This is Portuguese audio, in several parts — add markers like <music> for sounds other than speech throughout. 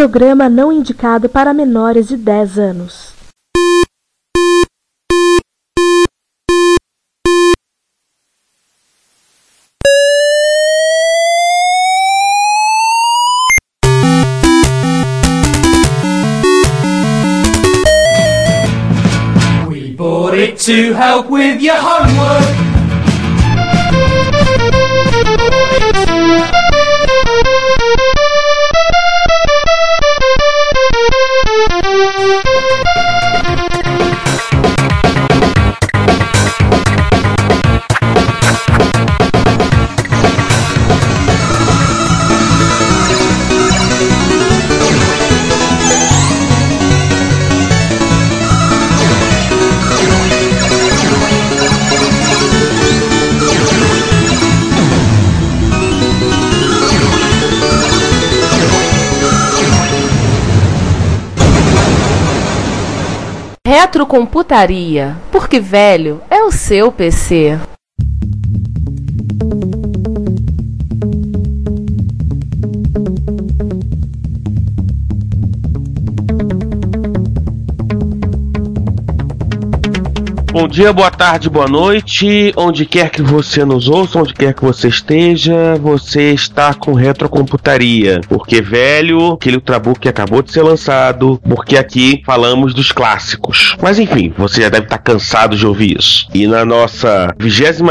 programa não indicado para menores de 10 anos. We bought it to help with your homework. Retrocomputaria, porque velho é o seu PC. Dia, boa tarde, boa noite. Onde quer que você nos ouça, onde quer que você esteja, você está com retrocomputaria. Porque velho, aquele Ultrabook acabou de ser lançado, porque aqui falamos dos clássicos. Mas enfim, você já deve estar cansado de ouvir isso. E na nossa 25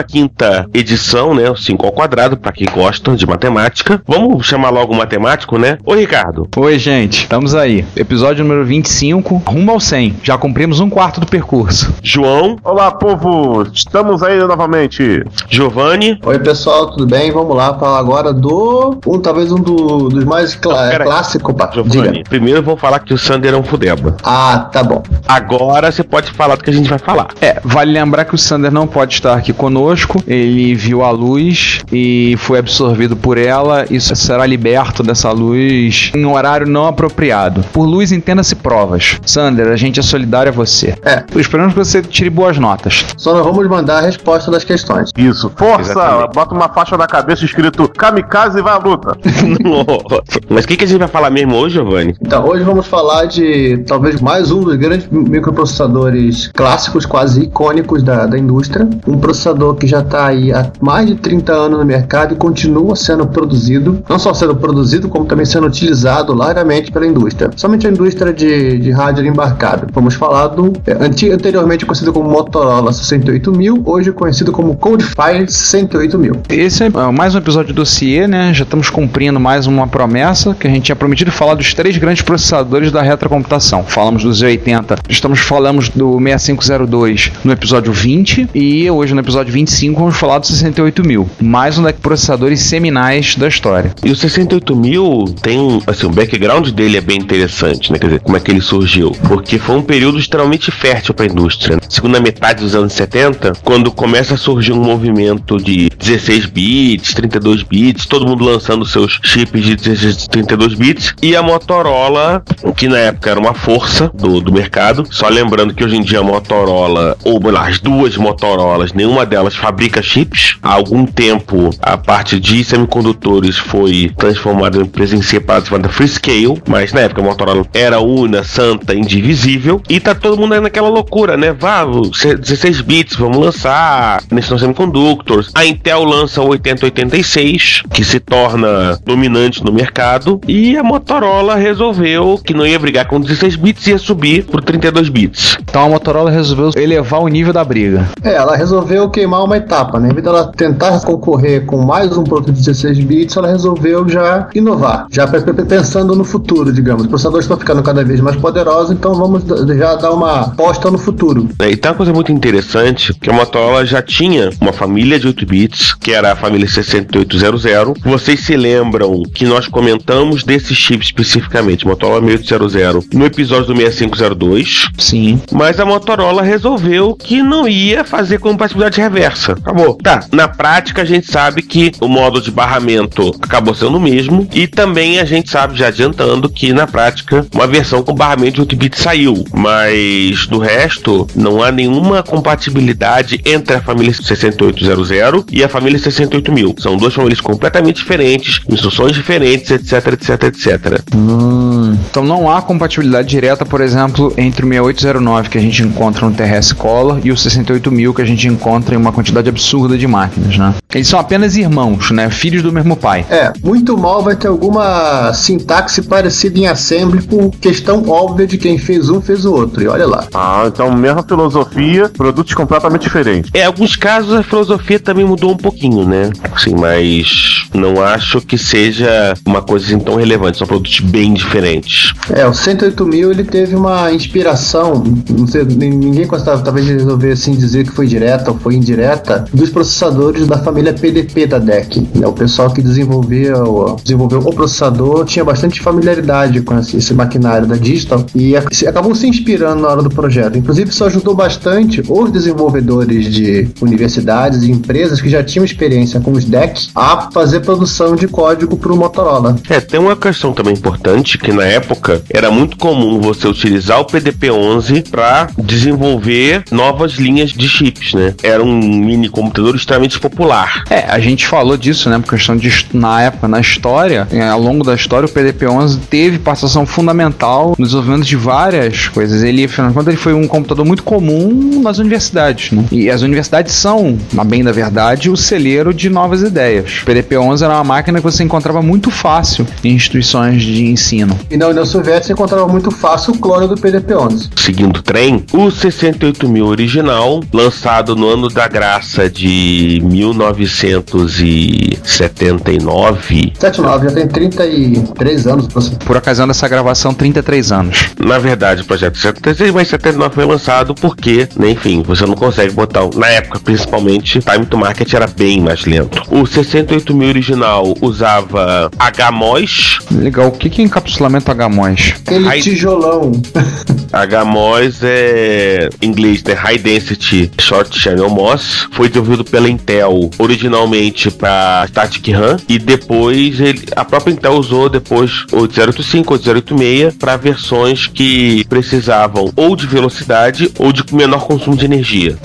edição, né, o 5 ao quadrado, para quem gosta de matemática, vamos chamar logo o matemático, né? Ô Ricardo. Oi, gente, estamos aí. Episódio número 25, rumo ao 100. Já cumprimos um quarto do percurso. João. Olá, povo! Estamos aí novamente. Giovanni. Oi, pessoal, tudo bem? Vamos lá falar agora do. Um, talvez um do- dos mais aí. clássicos. Giovanni. Diga. Primeiro vou falar que o Sander é um fudeba. Ah, tá bom. Agora você pode falar do que a gente vai falar. É, vale lembrar que o Sander não pode estar aqui conosco. Ele viu a luz e foi absorvido por ela e será liberto dessa luz em um horário não apropriado. Por luz, entenda-se provas. Sander, a gente é solidário a você. É. Esperamos que você tire boas notas. Só nós vamos mandar a resposta das questões. Isso. Força! Exatamente. Bota uma faixa na cabeça escrito Kamikaze e vai à luta. Nossa. <laughs> Mas o que, que a gente vai falar mesmo hoje, Giovanni? Então, hoje vamos falar de talvez mais um dos grandes microprocessadores clássicos, quase icônicos da, da indústria. Um processador que já está aí há mais de 30 anos no mercado e continua sendo produzido, não só sendo produzido, como também sendo utilizado largamente pela indústria. Somente a indústria de, de rádio embarcado. Vamos falar do é, anteriormente conhecido como Motorola 68000, hoje conhecido como Codefire 68000. Esse é ah, mais um episódio do CIE, né? Já estamos cumprindo mais uma promessa que a gente tinha prometido falar dos três grandes processadores da retrocomputação. Falamos do Z80, estamos falamos do 6502 no episódio 20 e hoje no episódio 25 vamos falar do 68000, mais um daqueles processadores seminais da história. E o 68000 tem um, assim, o background dele é bem interessante, né? Quer dizer, como é que ele surgiu? Porque foi um período extremamente fértil para a indústria. né? Segunda metade dos anos 70, quando começa a surgir um movimento de 16 bits, 32 bits, todo mundo lançando seus chips de 16 32 bits, e a Motorola, que na época era uma força do, do mercado, só lembrando que hoje em dia a Motorola, ou melhor, as duas Motorolas, nenhuma delas fabrica chips. Há algum tempo a parte de semicondutores foi transformada em empresa em separada chamada Freescale, mas na época a Motorola era una, santa, indivisível, e tá todo mundo naquela loucura, né? Vá, o 16 bits, vamos lançar National Semiconductors. A Intel lança o 8086, que se torna dominante no mercado, e a Motorola resolveu que não ia brigar com 16 bits, ia subir pro 32 bits. Então a Motorola resolveu elevar o nível da briga. É, ela resolveu queimar uma etapa, né? Em vez dela tentar concorrer com mais um produto de 16 bits, ela resolveu já inovar, já pe- pe- pensando no futuro, digamos. Os processadores estão ficando cada vez mais poderosos, então vamos já dar uma aposta no futuro. É, E uma coisa muito interessante, que a Motorola já tinha uma família de 8 bits, que era a família 6800. Vocês se lembram que nós comentamos desse chip especificamente, Motorola 6800, no episódio do 6502, Sim. mas a Motorola resolveu que não ia fazer compatibilidade reversa. Acabou. Tá, na prática a gente sabe que o modo de barramento acabou sendo o mesmo e também a gente sabe, já adiantando, que na prática uma versão com barramento de 8 bits saiu, mas do resto não há nenhuma nenhuma compatibilidade entre a família 6800 e a família 68000. São duas famílias completamente diferentes, instruções diferentes, etc, etc, etc. Hum, então não há compatibilidade direta, por exemplo, entre o 6809 que a gente encontra no TRS Color e o 68000 que a gente encontra em uma quantidade absurda de máquinas, né? Eles são apenas irmãos, né? Filhos do mesmo pai. É, muito mal vai ter alguma sintaxe parecida em assembly por questão óbvia de quem fez um fez o outro. E olha lá. Ah, então mesma filosofia, produtos completamente diferentes. Em alguns casos a filosofia também mudou um pouquinho, né? Sim, mas não acho que seja uma coisa assim tão relevante. São produtos bem diferentes. É, o 108 mil ele teve uma inspiração, não sei, nin- ninguém gostava talvez de resolver assim dizer que foi direta ou foi indireta, dos processadores da família PDP da DEC. né? O pessoal que desenvolvia o, desenvolveu o processador tinha bastante familiaridade com esse, esse maquinário da Digital e acabou se inspirando na hora do projeto. Inclusive, isso ajudou bastante os desenvolvedores de universidades e empresas que já tinham experiência com os DEC a fazer produção de código para o Motorola. É, tem uma questão também importante que na época era muito comum você utilizar o PDP-11 para desenvolver novas linhas de chips, né? Era um mini computador extremamente popular. É, a gente falou disso, né? Por questão de na época, na história, é, ao longo da história, o PDP-11 teve participação fundamental no desenvolvimento de várias coisas. Ele, afinal de contas, ele foi um computador muito comum nas universidades, né? E as universidades são, na bem da verdade, o celeiro de novas ideias. O PDP-11 era uma máquina que você encontrava muito fácil em instituições de ensino. E na União Soviética você encontrava muito fácil o clone do PDP-11. Seguindo o trem, o 68000 original, lançado no ano da graça de 1979, 79 já tem 33 anos. você- Por ocasião dessa gravação, 33 anos. Na verdade, o projeto 76, mas 79 foi lançado porque, enfim, você não consegue botar. Na época, principalmente, time to market era bem mais lento. O 68000 original usava HMOS. Legal. O que que é encapsulamento HMOS? Aquele Aí- tijolão. <laughs> HMOS é em inglês, né? High Density Short Channel MOS. Foi desenvolvido pela Intel originalmente para Static RAM e depois ele, a própria Intel usou depois 8085, 8086 para versões que precisavam ou de velocidade ou de menor consumo de energia.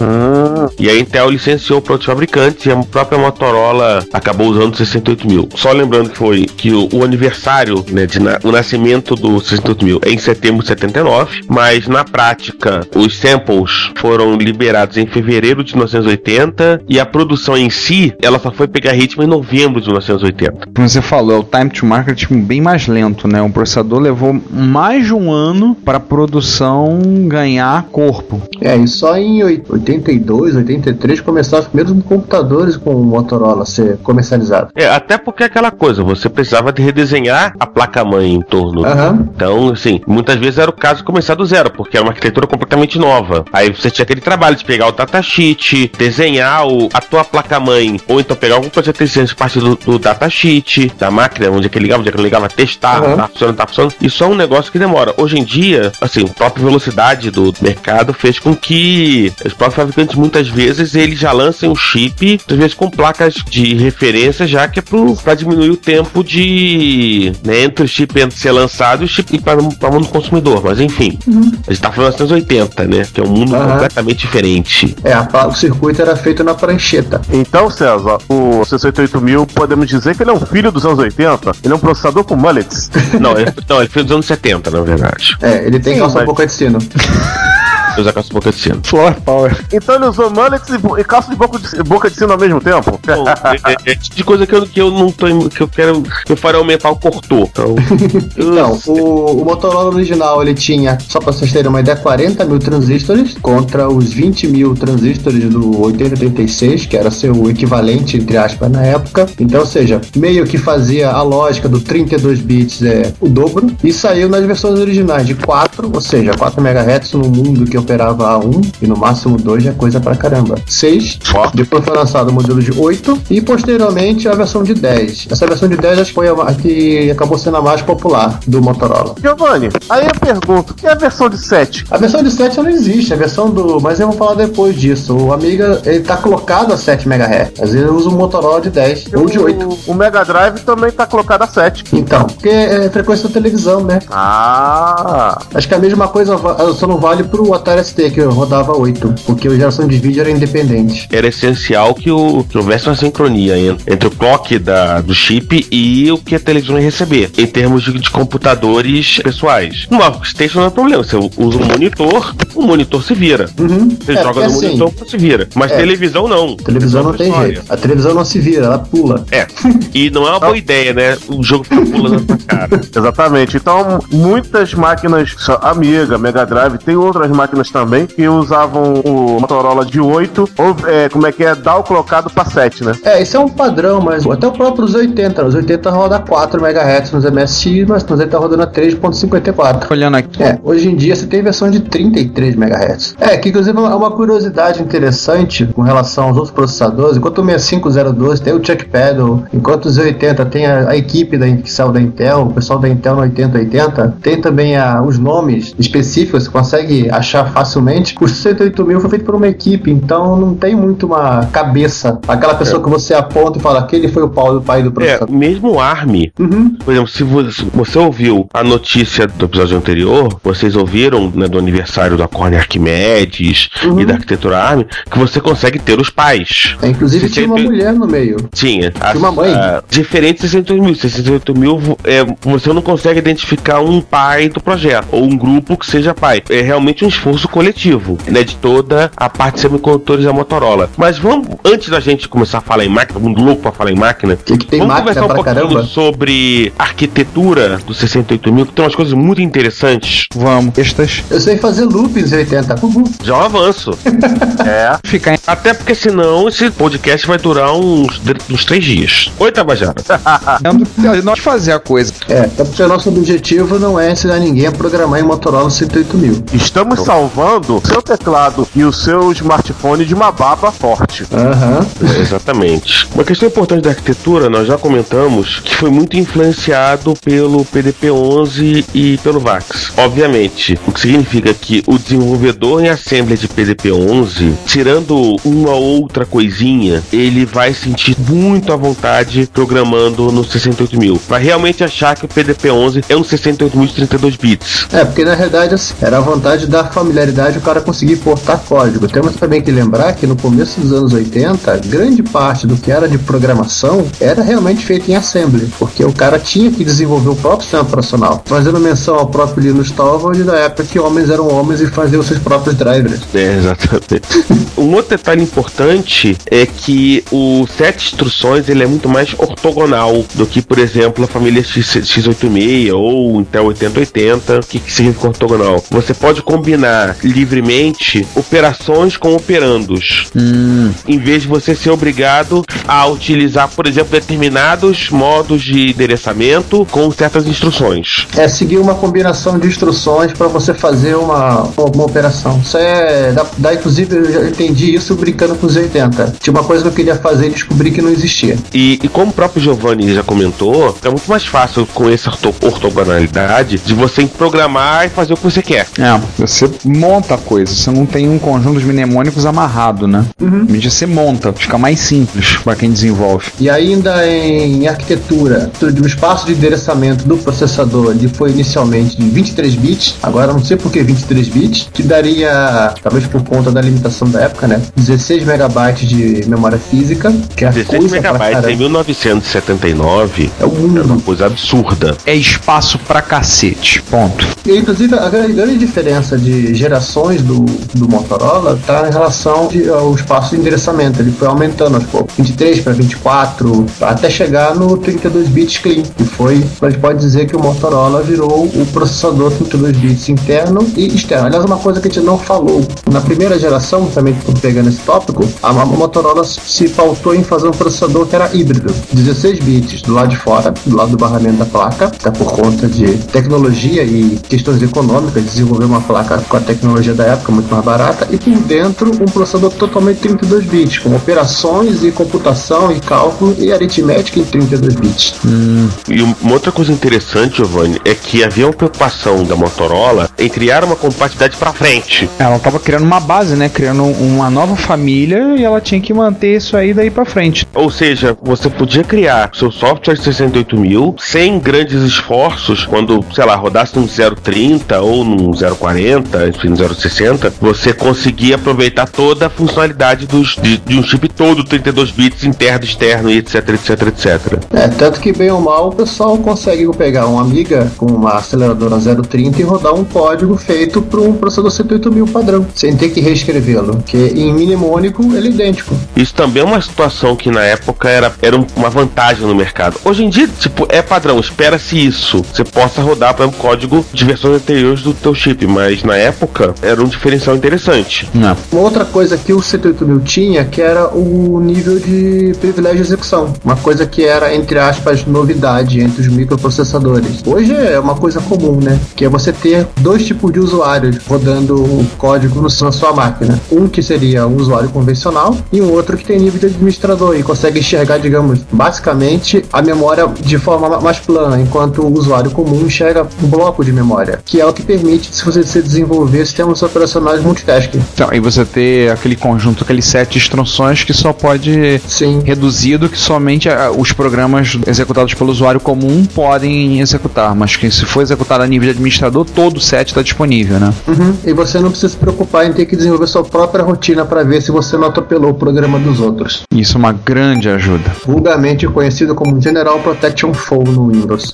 E a Intel licenciou para outros fabricantes e a própria Motorola acabou usando o 68000. Só lembrando que foi que o, o aniversário, né, de na- o nascimento do 68000 é em setembro de 79, mas na prática os samples foram liberados em fevereiro de 1980 e a produção em si, ela só foi pegar ritmo em novembro de 1980. Como você falou, é o time to market bem mais lento, né? O processador levou mais de um ano para a produção ganhar corpo. É, e só em oi- 82, 83 começaram os primeiros computadores com o Motorola a ser comercializado. É, até porque é aquela coisa, você precisava de redesenhar a placa-mãe em torno Aham. Então, assim, muitas vezes era o caso de começar do zero, porque era uma arquitetura completamente nova. Aí você tinha aquele trabalho de pegar o datasheet, desenhar o, a tua placa-mãe, ou então pegar algum projeto a partir do, do datasheet, da máquina, onde é que ligava, onde é que ligava, testar, Uhum. tá funcionando, tá funcionando. Isso é um negócio que demora. Hoje em dia, assim, a própria velocidade do mercado fez com que os próprios fabricantes, muitas vezes, eles já lancem um chip, às vezes com placas de referência, já que é pro, pra diminuir o tempo de. Né, entre o chip ser lançado e o chip para o mundo consumidor. Mas enfim, a gente tá falando de 1980, né? Que é um mundo Aham. completamente diferente. É, a o circuito era feito na prancheta. Então, César, o 68000, podemos dizer que ele é um filho dos anos 80? Ele é um processador com mullets? Não, ele, não, ele fez nos anos 70, na verdade. É, ele tem Sim, calça mas- boca de sino. <laughs> Eu usar calça boca de sino. Floor Power. Então ele usou mullets e, e calça de boca de, boca de sino ao mesmo tempo? Bom, é, é, é tipo de coisa que eu, que eu não tô. que eu quero. que eu farei aumentar o cortou. Então. <laughs> eu- Então, o, o Motorola original ele tinha, só pra vocês terem uma ideia, 40 mil transistores contra os 20 mil transistores do 8086, que era seu equivalente, entre aspas, na época. Então, ou seja, meio que fazia a lógica do 32 bits é o dobro, e saiu nas versões originais de 4, ou seja, 4 MHz no mundo que operava a 1 e no máximo 2 é coisa pra caramba. 6, depois foi lançado o modelo de 8 e posteriormente a versão de 10. Essa versão de 10 acho que foi a que acabou sendo a mais popular do Motorola. Giovanni, aí eu pergunto, e a versão de 7? A versão de 7 não existe, a versão do. Mas eu vou falar depois disso. O Amiga ele tá colocado a 7 MHz. Às vezes eu uso um Motorola de 10 ou de 8. O, o Mega Drive também tá colocado a 7. Então, porque é frequência da televisão, né? Ah, Acho que a mesma coisa só não vale pro Atari ST que rodava 8, porque a geração de vídeo era independente. Era essencial que, o, que houvesse uma sincronia en- entre o clock da, do chip e o que a televisão ia receber, em termos de, de computadores pessoais. No workstation não é problema, você usa um monitor, o monitor se vira. Uhum. Você É, joga porque no assim, monitor, se vira. Mas É. televisão não. televisão não tem História. jeito. A televisão não se vira, ela pula. É. E não é uma boa ideia, né? O jogo fica pulando na cara. <laughs> Exatamente. Então, muitas máquinas, Amiga, Mega Drive, tem outras máquinas também que usavam o Motorola de 8, ou é, como é que é, dar o colocado pra 7, né? É, isso é um padrão, mas até o próprio os 80. Os 80 roda 4 MHz nos MSX, mas nos 80 rodando a 3.54. Olhando aqui. É, hoje em dia você tem versão de 33 MHz. É, que inclusive é uma curiosidade interessante com relação aos outros processadores. Enquanto o 6502 tem o Chuck Paddle, enquanto os 80 tem a, a equipe da, que saiu da Intel, o pessoal da Intel no 8080, tem também a- os nomes específicos, você consegue achar facilmente. O 68000 foi feito por uma equipe, então não tem muito uma cabeça. Aquela pessoa que você aponta e fala, aquele foi o pau do pai do É, processador. mesmo o ARM, Uhum. por exemplo, se vo- se você ouviu a notícia do episódio anterior, vocês ouviram né, do aniversário da Corne Arquimedes Uhum. e da arquitetura ARM, que você consegue ter os pais. É, inclusive tinha uma 68 mulher no meio. Tinha. Tinha uma mãe. a- diferente de 68 mil. 68 mil, é, você não consegue identificar um pai do projeto, ou um grupo que seja pai. É realmente um esforço coletivo, né, de toda a parte de semicondutores da Motorola. Mas vamos, antes da gente começar a falar em máquina, todo mundo louco pra falar em máquina, Que, que tem vamos máquina conversar um pouquinho caramba. sobre arquitetura do 68 mil, que tem umas coisas muito interessantes. Vamos. Estas Eu sei fazer loopings 80. Uhul. Já é um avanço. <laughs> É. ficar em Até porque senão esse podcast vai durar uns, uns três dias. Oi, Tabajara. nós fazer a coisa. É, até porque o nosso objetivo não é ensinar ninguém a programar em Motorola 108000. Estamos salvando seu teclado e o seu smartphone de uma baba forte. É, Exatamente. Uma questão importante da arquitetura, nós já comentamos que foi muito influenciado pelo PDP-11 e pelo VAX. Obviamente, o que significa que o desenvolvedor em assembly de PDP-11, tirando uma outra coisinha, ele vai sentir muito à vontade programando no 68000. Vai realmente achar que o PDP-11 é um 68000 de 32 bits. É, porque na verdade assim, era a vontade da familiaridade o cara conseguir portar código. Temos também que lembrar que no começo dos anos 80, grande parte do que era de programação era realmente feito em assembly, porque o cara tinha que desenvolver o próprio sistema operacional. Fazendo menção ao próprio Linus Torvald da época que homens eram homens e faziam seus próprios drivers. É, exatamente. <laughs> um outro detalhe importante é que o set de instruções ele é muito mais ortogonal do que, por exemplo, a família X, x86 ou Intel 8080. O que, que significa ortogonal? Você pode combinar livremente operações com operandos, em vez de você ser obrigado a utilizar, por exemplo, determinados modos de endereçamento com certas instruções. É seguir uma combinação de instruções para você fazer uma, uma operação. Isso é. Dá, dá, inclusive, eu já entendi isso brincando com os 80. Tinha uma coisa que eu queria fazer e descobri que não existia. E, e como o próprio Giovanni já comentou, é muito mais fácil com essa orto- ortogonalidade de você programar e fazer o que você quer. É, você monta a coisa, você não tem um conjunto de mnemônicos amarrado, né? Uhum. Mídia você monta, fica mais simples para quem desenvolve. E ainda em arquitetura, o espaço de endereçamento do processador ele foi inicialmente de 23 bits, agora não sei por que 23 bits, que daria, talvez por conta da limitação da época, né? 16 megabytes de memória física, que é 16 coisa pra megabytes em caramba. 1979 É o é mundo. uma coisa absurda. É espaço pra cacete. Ponto. E, inclusive, a grande, grande diferença de gerações do, do Motorola está em relação ao espaço de endereçamento. Ele foi aumentando aos poucos, 23 para 24, até chegar no 32 bits clean. E foi, a gente pode dizer que o Motorola virou o processador 32 bits interno e externo. Aliás, uma coisa que a gente não falou, na primeira geração, também pegando esse tópico, a, Motorola se pautou em fazer um processador que era híbrido, 16 bits do lado de fora, do lado do barramento da placa, tá por conta de tecnologia e questões econômicas, desenvolver uma placa com a da época muito mais barata, e por dentro um processador totalmente 32 bits, com operações e computação e cálculo e aritmética em 32 bits. E um- uma outra coisa interessante, Giovanni, é que havia uma preocupação da Motorola em criar uma compatibilidade para frente. Ela tava criando uma base, né? Criando uma nova família e ela tinha que manter isso aí daí pra frente. Ou seja, você podia criar seu software de 68 mil sem grandes esforços quando, sei lá, rodasse num 030 ou num 040, 4 e no 060, você conseguia aproveitar toda a funcionalidade dos, de, de um chip todo, 32 bits, interno, externo e etc, etc, etc. É, tanto que bem ou mal o pessoal consegue pegar uma Amiga com uma aceleradora 030 e rodar um código feito para um processador 108.000 padrão, sem ter que reescrevê-lo, que em mnemônico ele é idêntico. Isso também é uma situação que na época era, era um- uma vantagem no mercado. Hoje em dia, tipo, é padrão, espera-se isso. Você possa rodar, por exemplo, código de versões anteriores do teu chip, mas na época era um diferencial interessante. Não. Uma outra coisa que o 108.000 tinha, que era o nível de privilégio de execução. Uma coisa que era, entre aspas, novidade entre os microprocessadores. Hoje é uma coisa comum, né? Que é você ter dois tipos de usuários rodando o código no, na sua máquina. Um que seria um usuário convencional e um outro que tem nível de administrador e consegue enxergar, digamos, basicamente a memória de forma ma- mais plana, enquanto o usuário comum enxerga um bloco de memória, que é o que permite se você se desenvolver sistemas operacionais multitasking. Então, e você ter aquele conjunto, aqueles sete instruções que só pode Sim. reduzido que somente os programas executados pelo usuário comum podem executar, mas que se for executado a nível de administrador, todo o set está disponível, né? Uhum. E você não precisa se preocupar em ter que desenvolver sua própria rotina para ver se você não atropelou o programa dos outros. Isso é uma grande ajuda. Vulgarmente conhecido como General Protection Flow no Windows.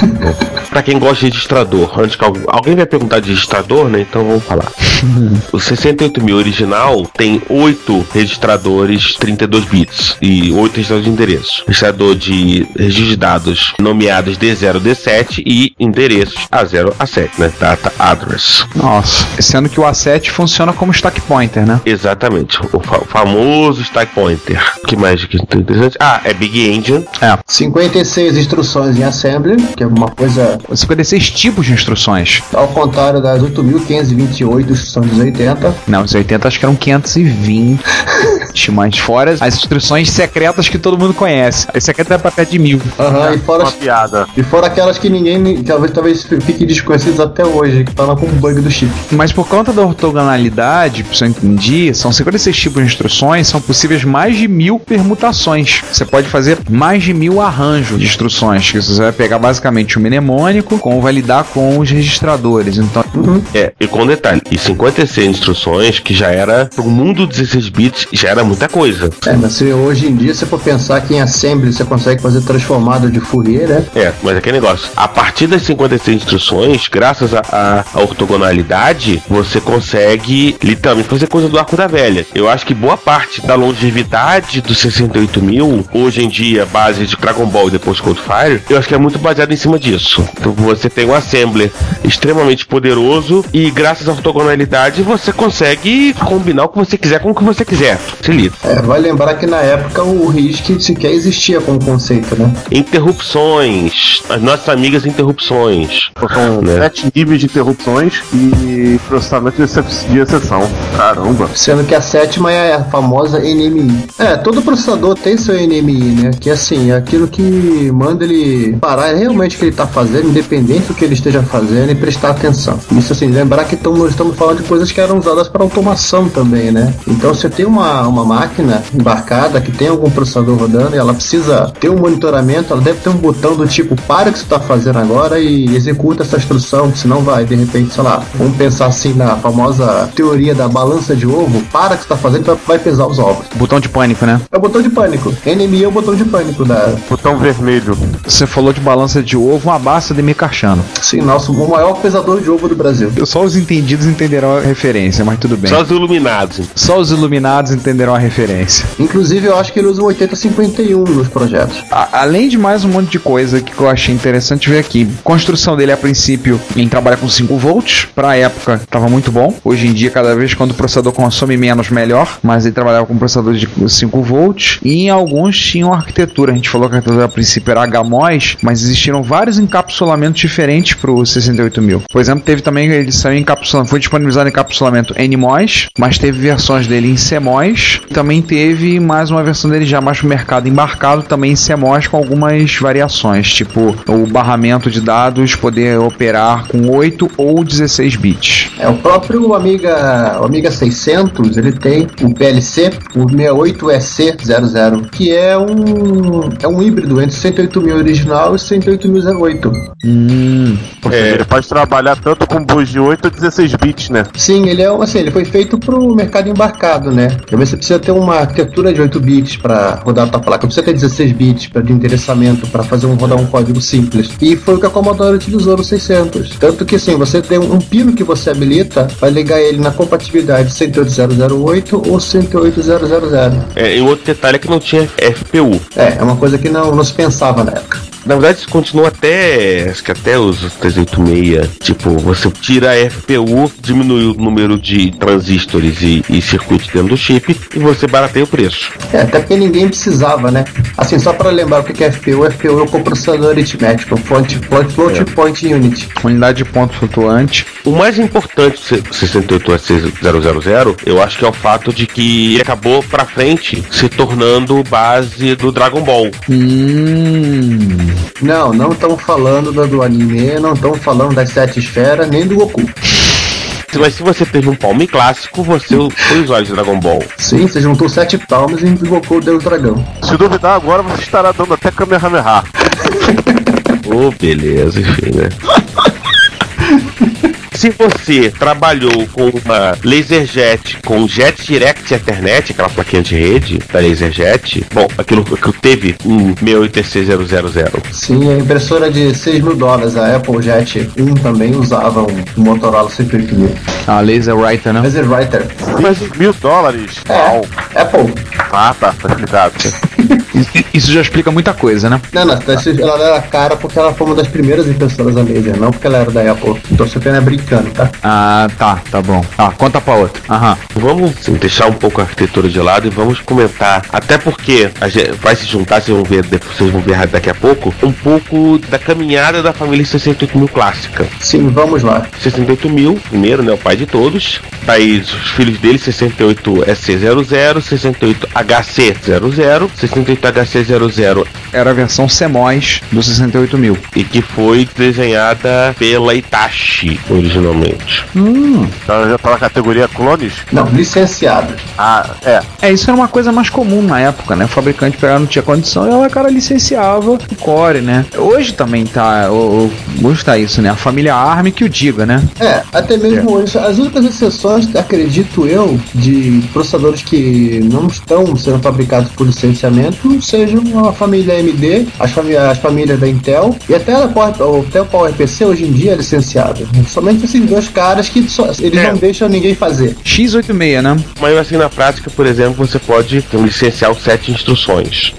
<laughs> Pra quem gosta de registrador, antes que alguém, alguém vai perguntar de registrador, né? Então vamos falar. <laughs> o 68000 original tem 8 registradores 32 bits e 8 registradores de endereço. Registrador de registro de dados nomeados D0, D7 e endereços A0, A7, né? Data address. Nossa, sendo que o A7 funciona como stack pointer, né? Exatamente, o, fa- famoso stack pointer. O que mais que interessante? Ah, é Big Engine. 56 instruções em assembly, que é uma coisa 56 tipos de instruções. ao contrário das 8.528 instruções dos 80. Não, os 80 acho que eram 520. <laughs> mas fora as instruções secretas que todo mundo conhece. As secretas é pra perto de mil. Aham, e fora Uma piada. e fora aquelas que ninguém talvez talvez fique desconhecidas até hoje, que tá lá com o bug do chip. Mas por conta da ortogonalidade, se eu entendi, são 56 tipos de instruções, são possíveis mais de mil permutações. Você pode fazer mais de mil arranjos de instruções, que você vai pegar basicamente o mnemônico, com validar com os registradores. Então, É, e com detalhe, e 56 instruções, que já era, pro mundo 16 bits, já era muita coisa. É, mas se hoje em dia você for pensar que em assembly você consegue fazer transformado de Fourier, né? É, mas aquele negócio. A partir das 56 instruções, graças à ortogonalidade, você consegue literalmente fazer coisa do arco da velha. Eu acho que boa parte da longevidade do 68 mil, hoje em dia, base de Dragon Ball e depois Cold Fire, eu acho que é muito baseado em cima disso. Então você tem um assembler extremamente poderoso e graças à ortogonalidade você consegue combinar o que você quiser com o que você quiser. Se liga. É, vai lembrar que na época o RISC sequer existia como conceito, né? Interrupções. As nossas amigas interrupções. São Né? sete níveis de interrupções e processamento de, exceção. Caramba. Sendo que a sétima é a famosa NMI. É, todo processador tem seu NMI, né? Que assim, é aquilo que manda ele parar realmente o que ele tá fazendo, independente do que ele esteja fazendo, e prestar atenção. Isso assim, lembrar que tamo, nós estamos falando de coisas que eram usadas para automação também, né? Então você tem uma, uma máquina embarcada que tem algum processador rodando e ela precisa ter um monitoramento, ela deve ter um botão do tipo para o que você está fazendo agora e executa essa instrução, senão vai, de repente, sei lá, vamos pensar assim na famosa teoria da balança de ovo, para o que você está fazendo vai- vai pesar os ovos. botão de pânico, né? É o botão de pânico. NMI é o botão de pânico da. Botão vermelho. Você falou de balança de ovo, uma basta de Carchano. Sim, nosso o maior pesador de ovo do Brasil. Só os entendidos entenderão a referência, mas tudo bem. Só os iluminados. Só os iluminados entenderão a referência. Inclusive, eu acho que ele usa o 8051 nos projetos. A- além de mais um monte de coisa que eu achei interessante ver aqui. Construção dele, a princípio, em trabalha com 5 volts. Pra época, tava muito bom. Hoje em dia, cada vez quando o processador consome menos, melhor. Mas ele trabalhava com processador de 5 volts. E em alguns tinham arquitetura. A gente falou que a arquitetura a princípio era HMOS, mas existiram vários encapsulamentos diferentes pro 68000. Por exemplo, teve também, ele saiu encapsulando, foi disponibilizado em encapsulamento NMOS, mas teve versões dele em CMOS. Também teve mais uma versão dele já mais pro mercado embarcado, também em CMOS com algumas variações, tipo o barramento de dados poder operar com 8 ou 16 bits. É, o próprio Amiga, o Amiga 600, ele tem o PLC, o 68EC00, que é um é um híbrido entre 108.000 original e 108.008. Hum, seja, ele pode trabalhar tanto com com bus de 8 ou 16 bits, né? Sim, ele é assim, ele foi feito pro mercado embarcado, né? Porque você precisa ter uma arquitetura de 8 bits para rodar a tua placa, precisa ter 16 bits para de endereçamento para fazer um rodar um código simples. E foi o que a Commodore utilizou no 600. Tanto que assim, você tem um pino que você habilita, vai ligar ele na compatibilidade 108008 ou 108000. É, e o outro detalhe é que não tinha FPU. É, é uma coisa que não, não se pensava na época. Na verdade, isso continua até. Acho que até os 386. Tipo, você tira a FPU, diminui o número de transistores e, e circuitos dentro do chip e você barateia o preço. É, até porque ninguém precisava, né? Assim, só para lembrar o que é FPU, FPU é o coprocessador aritmético, float, float, float É. point unit. Unidade de ponto flutuante. O mais importante do 68S000, eu acho que é o fato de que ele acabou pra frente se tornando base do Dragon Ball. Hum. Não, não estamos falando do, do anime, não estamos falando das sete esferas, nem do Goku. Mas se você teve um palme clássico, você foi os olhos de Dragon Ball. Sim, você juntou sete palmas e invocou o Deus Dragão. Se duvidar agora, você estará dando até Kamehameha. Ô, beleza, enfim, né? <laughs> Se você trabalhou com uma LaserJet com Jet Direct Ethernet, aquela plaquinha de rede da LaserJet, bom, aquilo que teve um 68TC000. Sim, a impressora de 6 mil dólares, a Apple Jet 1 também usava um Motorola 108 A laser writer, né? Laser Writer. Mas mil dólares? É, Uau. Apple. Ah, tá, tá explicado. <laughs> Isso já explica muita coisa, né? Não, não, ela era cara porque ela foi uma das primeiras impressoras a laser, não porque ela era da Apple. Então você apenas brincando, tá? Ah, tá, tá bom. Ah, conta pra outra. Aham. Vamos assim, deixar um pouco a arquitetura de lado e vamos comentar, até porque a gente vai se juntar, vocês vão ver, vocês vão ver daqui a pouco, um pouco da caminhada da família 68 mil clássica. Sim, vamos lá. 68 mil, primeiro, né, o pai de todos. Daí os filhos dele, 68 SC00, 68 HC00, 68 HC00 Era a versão CMOS do 68 mil. e que foi desenhada pela Itachi originalmente. Hum. Então já tá na categoria clones? Não, licenciado. Ah, é. É, isso era uma coisa mais comum na época, né? O fabricante pegava, não tinha condição e ela, cara, licenciava o core, né? Hoje também tá. o- o- Hoje tá isso, né? A família ARM que o diga, né? É, até mesmo hoje, as únicas exceções, acredito eu, de processadores que não estão sendo fabricados por licenciamento sejam a família AMD, as, famí as famílias da Intel e até a o até o PowerPC hoje em dia é licenciado. Somente esses dois caras que só- eles É. não deixam ninguém fazer. X86, né? Mas assim, na prática, por exemplo, você pode licenciar os sete instruções.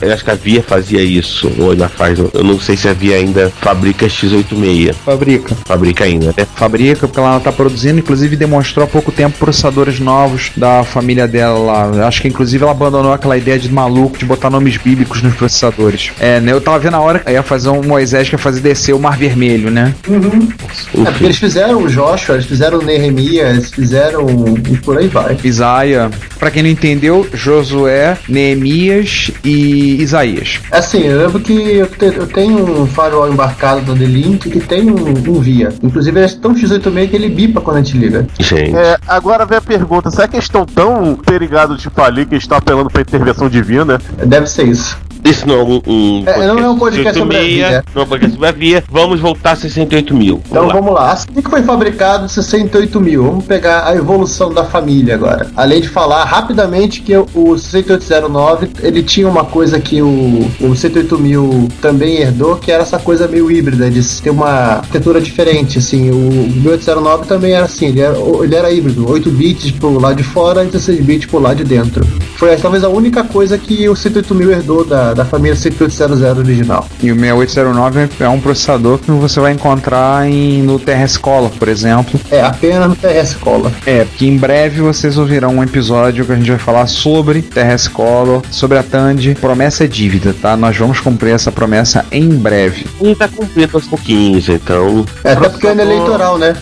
Eu acho que a Via fazia isso, ou ainda faz. Eu não sei se a Via ainda fabrica X86. Fabrica. Fabrica ainda, né? Fabrica, porque ela tá produzindo, inclusive demonstrou há pouco tempo processadores novos da família dela lá. Acho que inclusive ela abandonou aquela ideia de maluco de botar nomes bíblicos nos processadores. É, né? Eu tava vendo a hora que ia fazer um Moisés que ia fazer descer o Mar Vermelho, né? É, porque eles fizeram o Joshua, eles fizeram o Nehemias, eles fizeram e por aí vai. Isaia, pra quem não entendeu, Josué, Neemias e Isaías. Assim, eu lembro que eu, te- eu tenho um firewall embarcado da D-Link que tem um, um via. Inclusive, eles estão X86 que ele bipa quando a gente liga. Gente. É, agora vem a pergunta: será que eles estão tão perigados de falir que eles estão apelando pra intervenção divina? Deve ser isso. Isso não é um, um É, não é um podcast sobre a 68, Via. Não é um podcast sobre a Via. Vamos voltar a 68 mil. Então Vamos lá. vamos lá. Assim que foi fabricado 68 mil. Vamos pegar a evolução da família agora. Além de falar rapidamente que o 6809 ele tinha uma coisa que o, o 68 mil também herdou, que era essa coisa meio híbrida, de ter uma arquitetura diferente. Assim, o 1809 também era assim, ele era, ele era híbrido, 8 bits pro lado de fora e 16 bits pro lado de dentro. Foi talvez a única coisa que o 68 mil herdou da, da família 6800 original. E o 6809 é um processador que você vai encontrar em, no Terra Escola, por exemplo. É, apenas no TRS Cola. É, porque em breve vocês ouvirão um episódio que a gente vai falar sobre Terra Escola, sobre a Tandy. Promessa é dívida, tá? Nós vamos cumprir essa promessa em breve. Um tá cumprindo aos pouquinhos, então. É, até porque é ano eleitoral, né?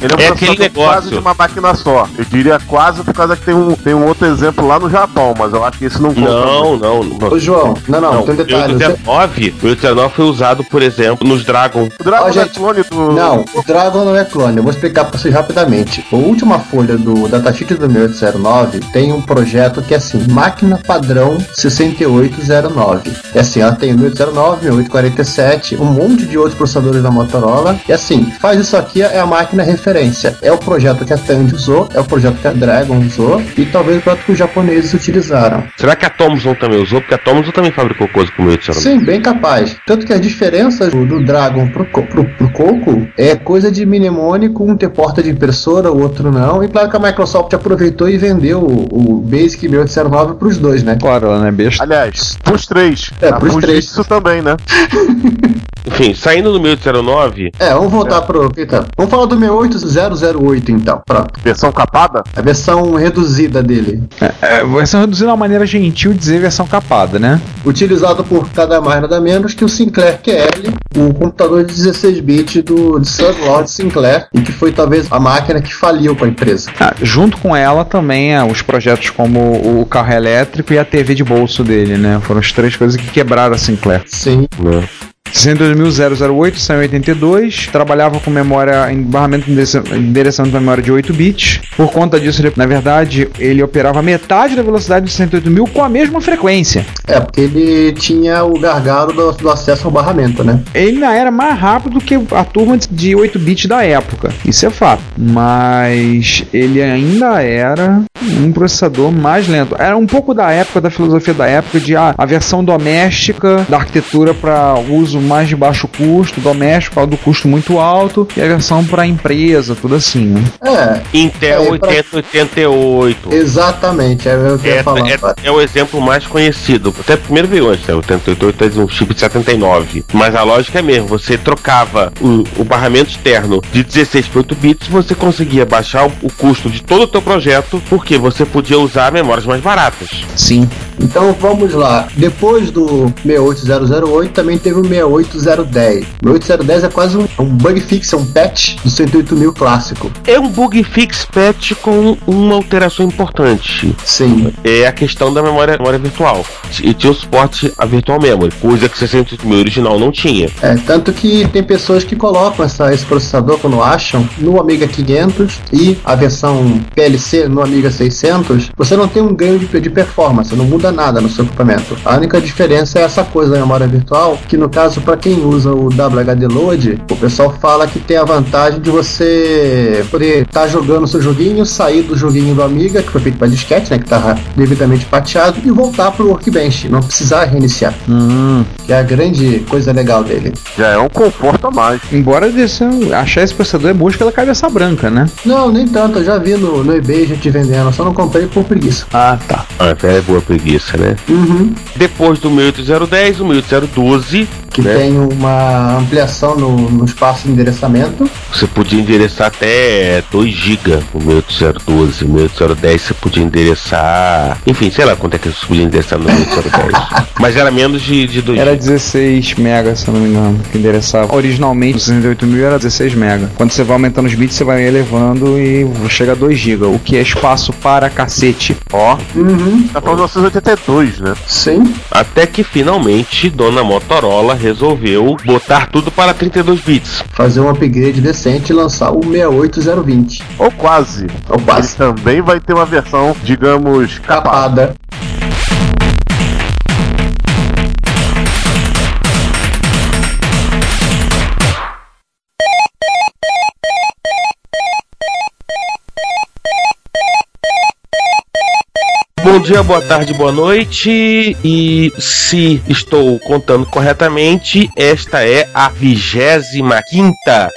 Ele é um É aquele quase negócio. de uma máquina só. Eu diria quase por causa que tem um, tem um outro exemplo lá no Japão, mas eu acho que esse não conta. Não, não, não. Ô, João, não, não, Não, tem um o detalhe. você- 819, o 819 foi usado, por exemplo, nos Dragon. O Dragon Ó, é gente, clone do. Não, o Dragon não é clone. Eu vou explicar pra vocês rapidamente. A última folha do datasheet do 1809 tem um projeto que é assim, máquina padrão 6809. É assim, ela tem o 1809, 1847, um monte de outros processadores da Motorola. E assim, faz isso aqui é a máquina referência. É o projeto que a Tandy usou, é o projeto que a Dragon usou e talvez o projeto que os japoneses utilizaram. Será que a Thomson também usou? Porque a Thomson também fabricou coisa com o 819. Sim, bem capaz. Tanto que as diferenças do, do Dragon pro, pro, pro Coco é coisa de mnemônico, um ter porta de impressora, o outro não. E claro que a Microsoft aproveitou e vendeu o, o Basic 1809 pros dois, né? Claro, ela não é besta. Aliás, pros três. É, pros três. Fujitsu também, né? <laughs> <laughs> Enfim, saindo do 1809, É, vamos voltar pro. Eita, vamos falar do 68008 então. Pronto. Versão capada? A versão reduzida dele. É, versão reduzida é uma maneira gentil de dizer versão capada, né? Utilizado por nada mais nada menos que o Sinclair QL, o computador de 16 bits do de Sir Lord Sinclair, e que foi talvez a máquina que faliu com a empresa. Ah, junto com ela também ah, os projetos como o carro elétrico e a TV de bolso dele, né? Foram as três coisas que quebraram a Sinclair. Sim. né? 62000 saiu em 82, trabalhava com memória em barramento de endereça- endereçamento de memória de 8 bits. Por conta disso, ele, na verdade, ele operava metade da velocidade do 68000 com a mesma frequência. É, porque ele tinha o gargalo do, do acesso ao barramento, né? Ele ainda era mais rápido que a turma de 8 bits da época. Isso é fato. Mas ele ainda era um processador mais lento. Era um pouco da época, da filosofia da época, de ah, a versão doméstica da arquitetura para uso mais de baixo custo, doméstico, por causa do custo muito alto, e a versão para empresa, tudo assim, né? É, Intel É, pra- 8088. exatamente, é o que eu ia É, falar. é, é o exemplo mais conhecido. Até primeiro veio antes, né? O 8088 é um chip de 79. Mas a lógica é mesmo: você trocava o, o barramento externo de 16 para 8 bits, você conseguia baixar o, o custo de todo o teu projeto, porque você podia usar memórias mais baratas. Sim. Então vamos lá. Depois do 68008 também teve o 68010. 68010 é quase um, um bug fix, é um patch do 108.000 clássico. É um bug fix patch com uma alteração importante. Sim. É a questão da memória, memória virtual. E tinha o suporte a virtual memory, coisa que 68 mil original não tinha. É, tanto que tem pessoas que colocam essa, esse processador quando acham no Amiga 500 e a versão PLC no Amiga 600, você não tem um ganho de, de performance, não muda nada no seu equipamento. A única diferença é essa coisa da memória virtual, que no caso para quem usa o WHD Load, o pessoal fala que tem a vantagem de você poder estar jogando seu joguinho, sair do joguinho do Amiga, que foi feito para disquete, né, que estava devidamente pateado, e voltar pro Workbench, não precisar reiniciar, Hum. que é a grande coisa legal dele. Já é um conforto a mais. Embora desse, achar esse processador é busca da cabeça branca, né? Não, nem tanto. Eu já vi no, no eBay gente vendendo. Só não comprei por preguiça. Ah, tá. Ah, é boa preguiça, né? Uhum. Depois do 18010, o 18012, Que né? tem uma ampliação no, no espaço de endereçamento. Você podia endereçar até 2 GB no 18012. No 18010 você podia endereçar. Enfim, sei lá quanto é que você podia endereçar no 18010. <laughs> Mas era menos de, de 2 Era GB. 16 mega, se eu não me engano, que endereçava. Originalmente, o 68 mil era 16 mega. Quando você vai aumentando os bits, você vai elevando e chega a 2 GB, o que é espaço para cacete. Ó, Uhum. tá falando 1982, né? Sim. Até que finalmente Dona Motorola resolveu botar tudo para 32 bits. Fazer um upgrade decente e lançar o 68020. Ou quase. Ou quase. Ele também vai ter uma versão, digamos, capada. Capada. Bom dia, boa tarde, boa noite. E se estou contando corretamente, esta é a 25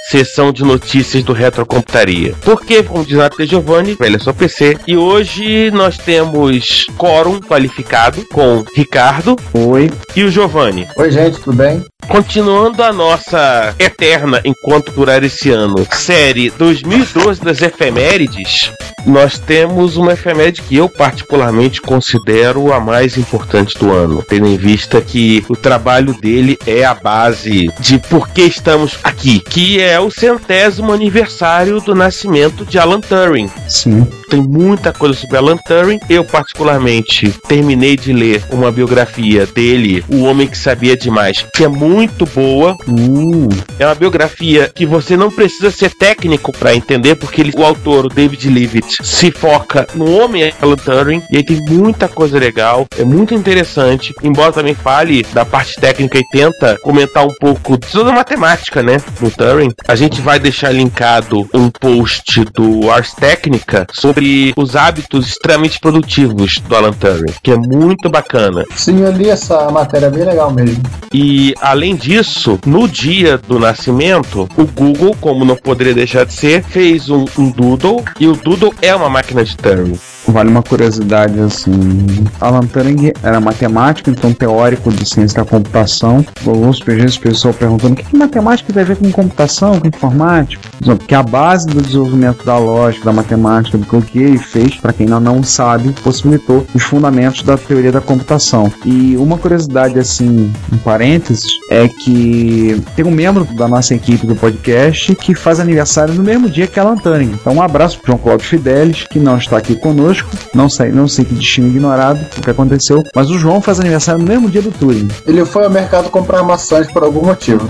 sessão de notícias do Retrocomputaria. Porque, como diz Nath Giovanni, velho é só PC. E hoje nós temos quórum qualificado com Ricardo Oi. e o Giovanni. Oi, gente, tudo bem? Continuando a nossa eterna, enquanto durar esse ano, série 2012 das efemérides, nós temos uma efeméride que eu particularmente considero a mais importante do ano, tendo em vista que o trabalho dele é a base de por que estamos aqui, que é o centésimo aniversário do nascimento de Alan Turing. Sim. Tem muita coisa sobre Alan Turing. Eu, particularmente, terminei de ler uma biografia dele, O Homem que Sabia Demais, que é muito boa. Uh, É uma biografia que você não precisa ser técnico para entender, porque ele, o autor, o David Leavitt, se foca no homem Alan Turing e aí tem muita coisa legal, é muito interessante. Embora também fale da parte técnica e tenta comentar um pouco de toda a matemática, né, no Turing. A gente vai deixar linkado um post do Ars Technica sobre os hábitos extremamente produtivos do Alan Turing, que é muito bacana. Sim, eu li essa matéria bem legal mesmo. E além disso, no dia do nascimento, o Google, como não poderia deixar de ser, fez um, um Doodle e o Doodle é uma máquina de Turing. Vale uma curiosidade assim. Alan Turing era matemático, então teórico de ciência da computação. Alguns o pessoal perguntando o que, que matemática tem a ver com computação, com informática? Porque a base do desenvolvimento da lógica, da matemática, do que ele fez, para quem ainda não sabe, possibilitou os fundamentos da teoria da computação. E uma curiosidade assim, em parênteses, é que tem um membro da nossa equipe do podcast que faz aniversário no mesmo dia que Alan Turing. Então um abraço para João Cláudio Fidelis, que não está aqui conosco, <laughs> não sei, não sei que destino ignorado o que aconteceu, mas o João faz aniversário no mesmo dia do Turing. Ele foi ao mercado comprar maçãs por algum motivo.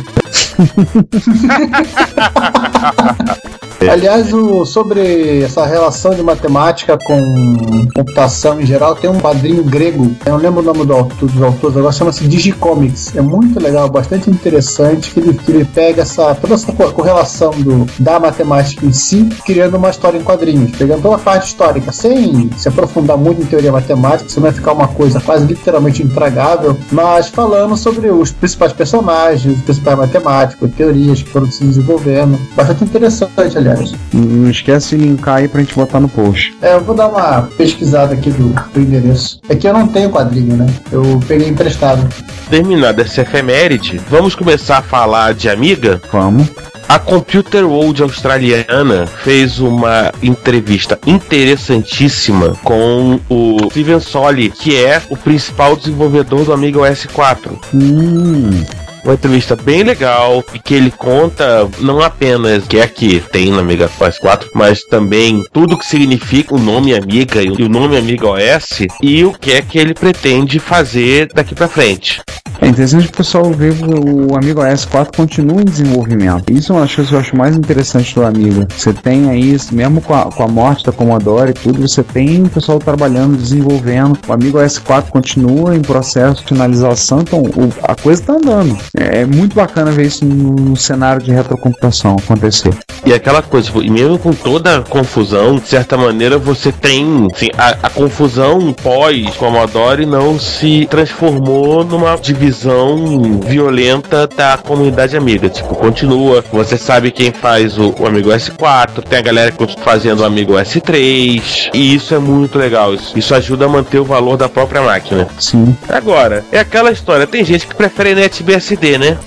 <laughs> Aliás, o- sobre essa relação de matemática com computação em geral, tem um quadrinho grego, eu não lembro o nome do autor, dos autores, agora chama-se Digicomics. É muito legal, bastante interessante, que ele, que ele pega essa, toda essa co- correlação do, da matemática em si, criando uma história em quadrinhos, pegando toda a parte histórica, sem se aprofundar muito em teoria matemática, senão vai ficar uma coisa quase literalmente intragável, mas falando sobre os principais personagens, os principais matemáticos, teorias que foram se desenvolvendo. Bastante interessante, aliás. Não esquece de linkar aí pra gente botar no post. É, eu vou dar uma pesquisada aqui do, do endereço. É que eu não tenho quadrinho, né? Eu peguei emprestado. Terminada essa efeméride, vamos começar a falar de Amiga? Vamos. A Computer World australiana fez uma entrevista interessantíssima com o Steven Soli, que é o principal desenvolvedor do Amiga OS 4. Hum, Uma entrevista bem legal e que ele conta não apenas o que é que tem na Amiga OS 4, mas também tudo que significa o nome Amiga e o nome Amiga OS e o que é que ele pretende fazer daqui pra frente. É interessante o pessoal ver o Amigo OS4 continua em desenvolvimento. Isso é uma das coisas que eu acho mais interessante do Amiga. Você tem aí, mesmo com a, com a morte da Commodore e tudo, você tem o pessoal trabalhando, desenvolvendo. O Amigo OS4 continua em processo de finalização, então o- a coisa está andando. É muito bacana ver isso no, cenário de retrocomputação acontecer. E aquela coisa, tipo, e mesmo com toda a confusão, de certa maneira você tem. Assim, a, a confusão pós-Commodore não se transformou numa divisão violenta da comunidade amiga. Tipo, continua. Você sabe quem faz o, o Amigo S4, tem a galera que continua fazendo o Amigo S3. E isso é muito legal. Isso, isso ajuda a manter o valor da própria máquina. Sim. Agora, é aquela história, tem gente que prefere NetBSD, né?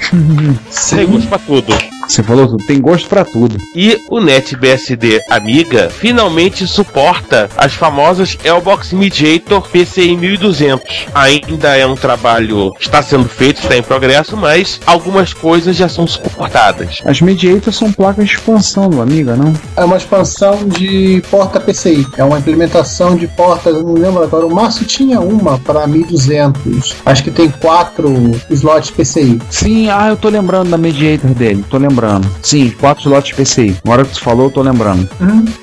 Tem gosto pra tudo. Você falou tudo, tem gosto pra tudo. E o NetBSD Amiga finalmente suporta as famosas Elbox Mediator PCI 1200. Ainda é um trabalho que está sendo feito, está em progresso, mas algumas coisas já são suportadas. As Mediators são placas de expansão do Amiga, não? É uma expansão de porta PCI. É uma implementação de portas, não lembro agora. O Márcio tinha uma para 1200. Acho que tem quatro slots PCI. Sim, ah, eu tô lembrando da Mediator dele, tô lembrando. Sim, quatro slots PCI. Agora que tu falou, eu tô lembrando.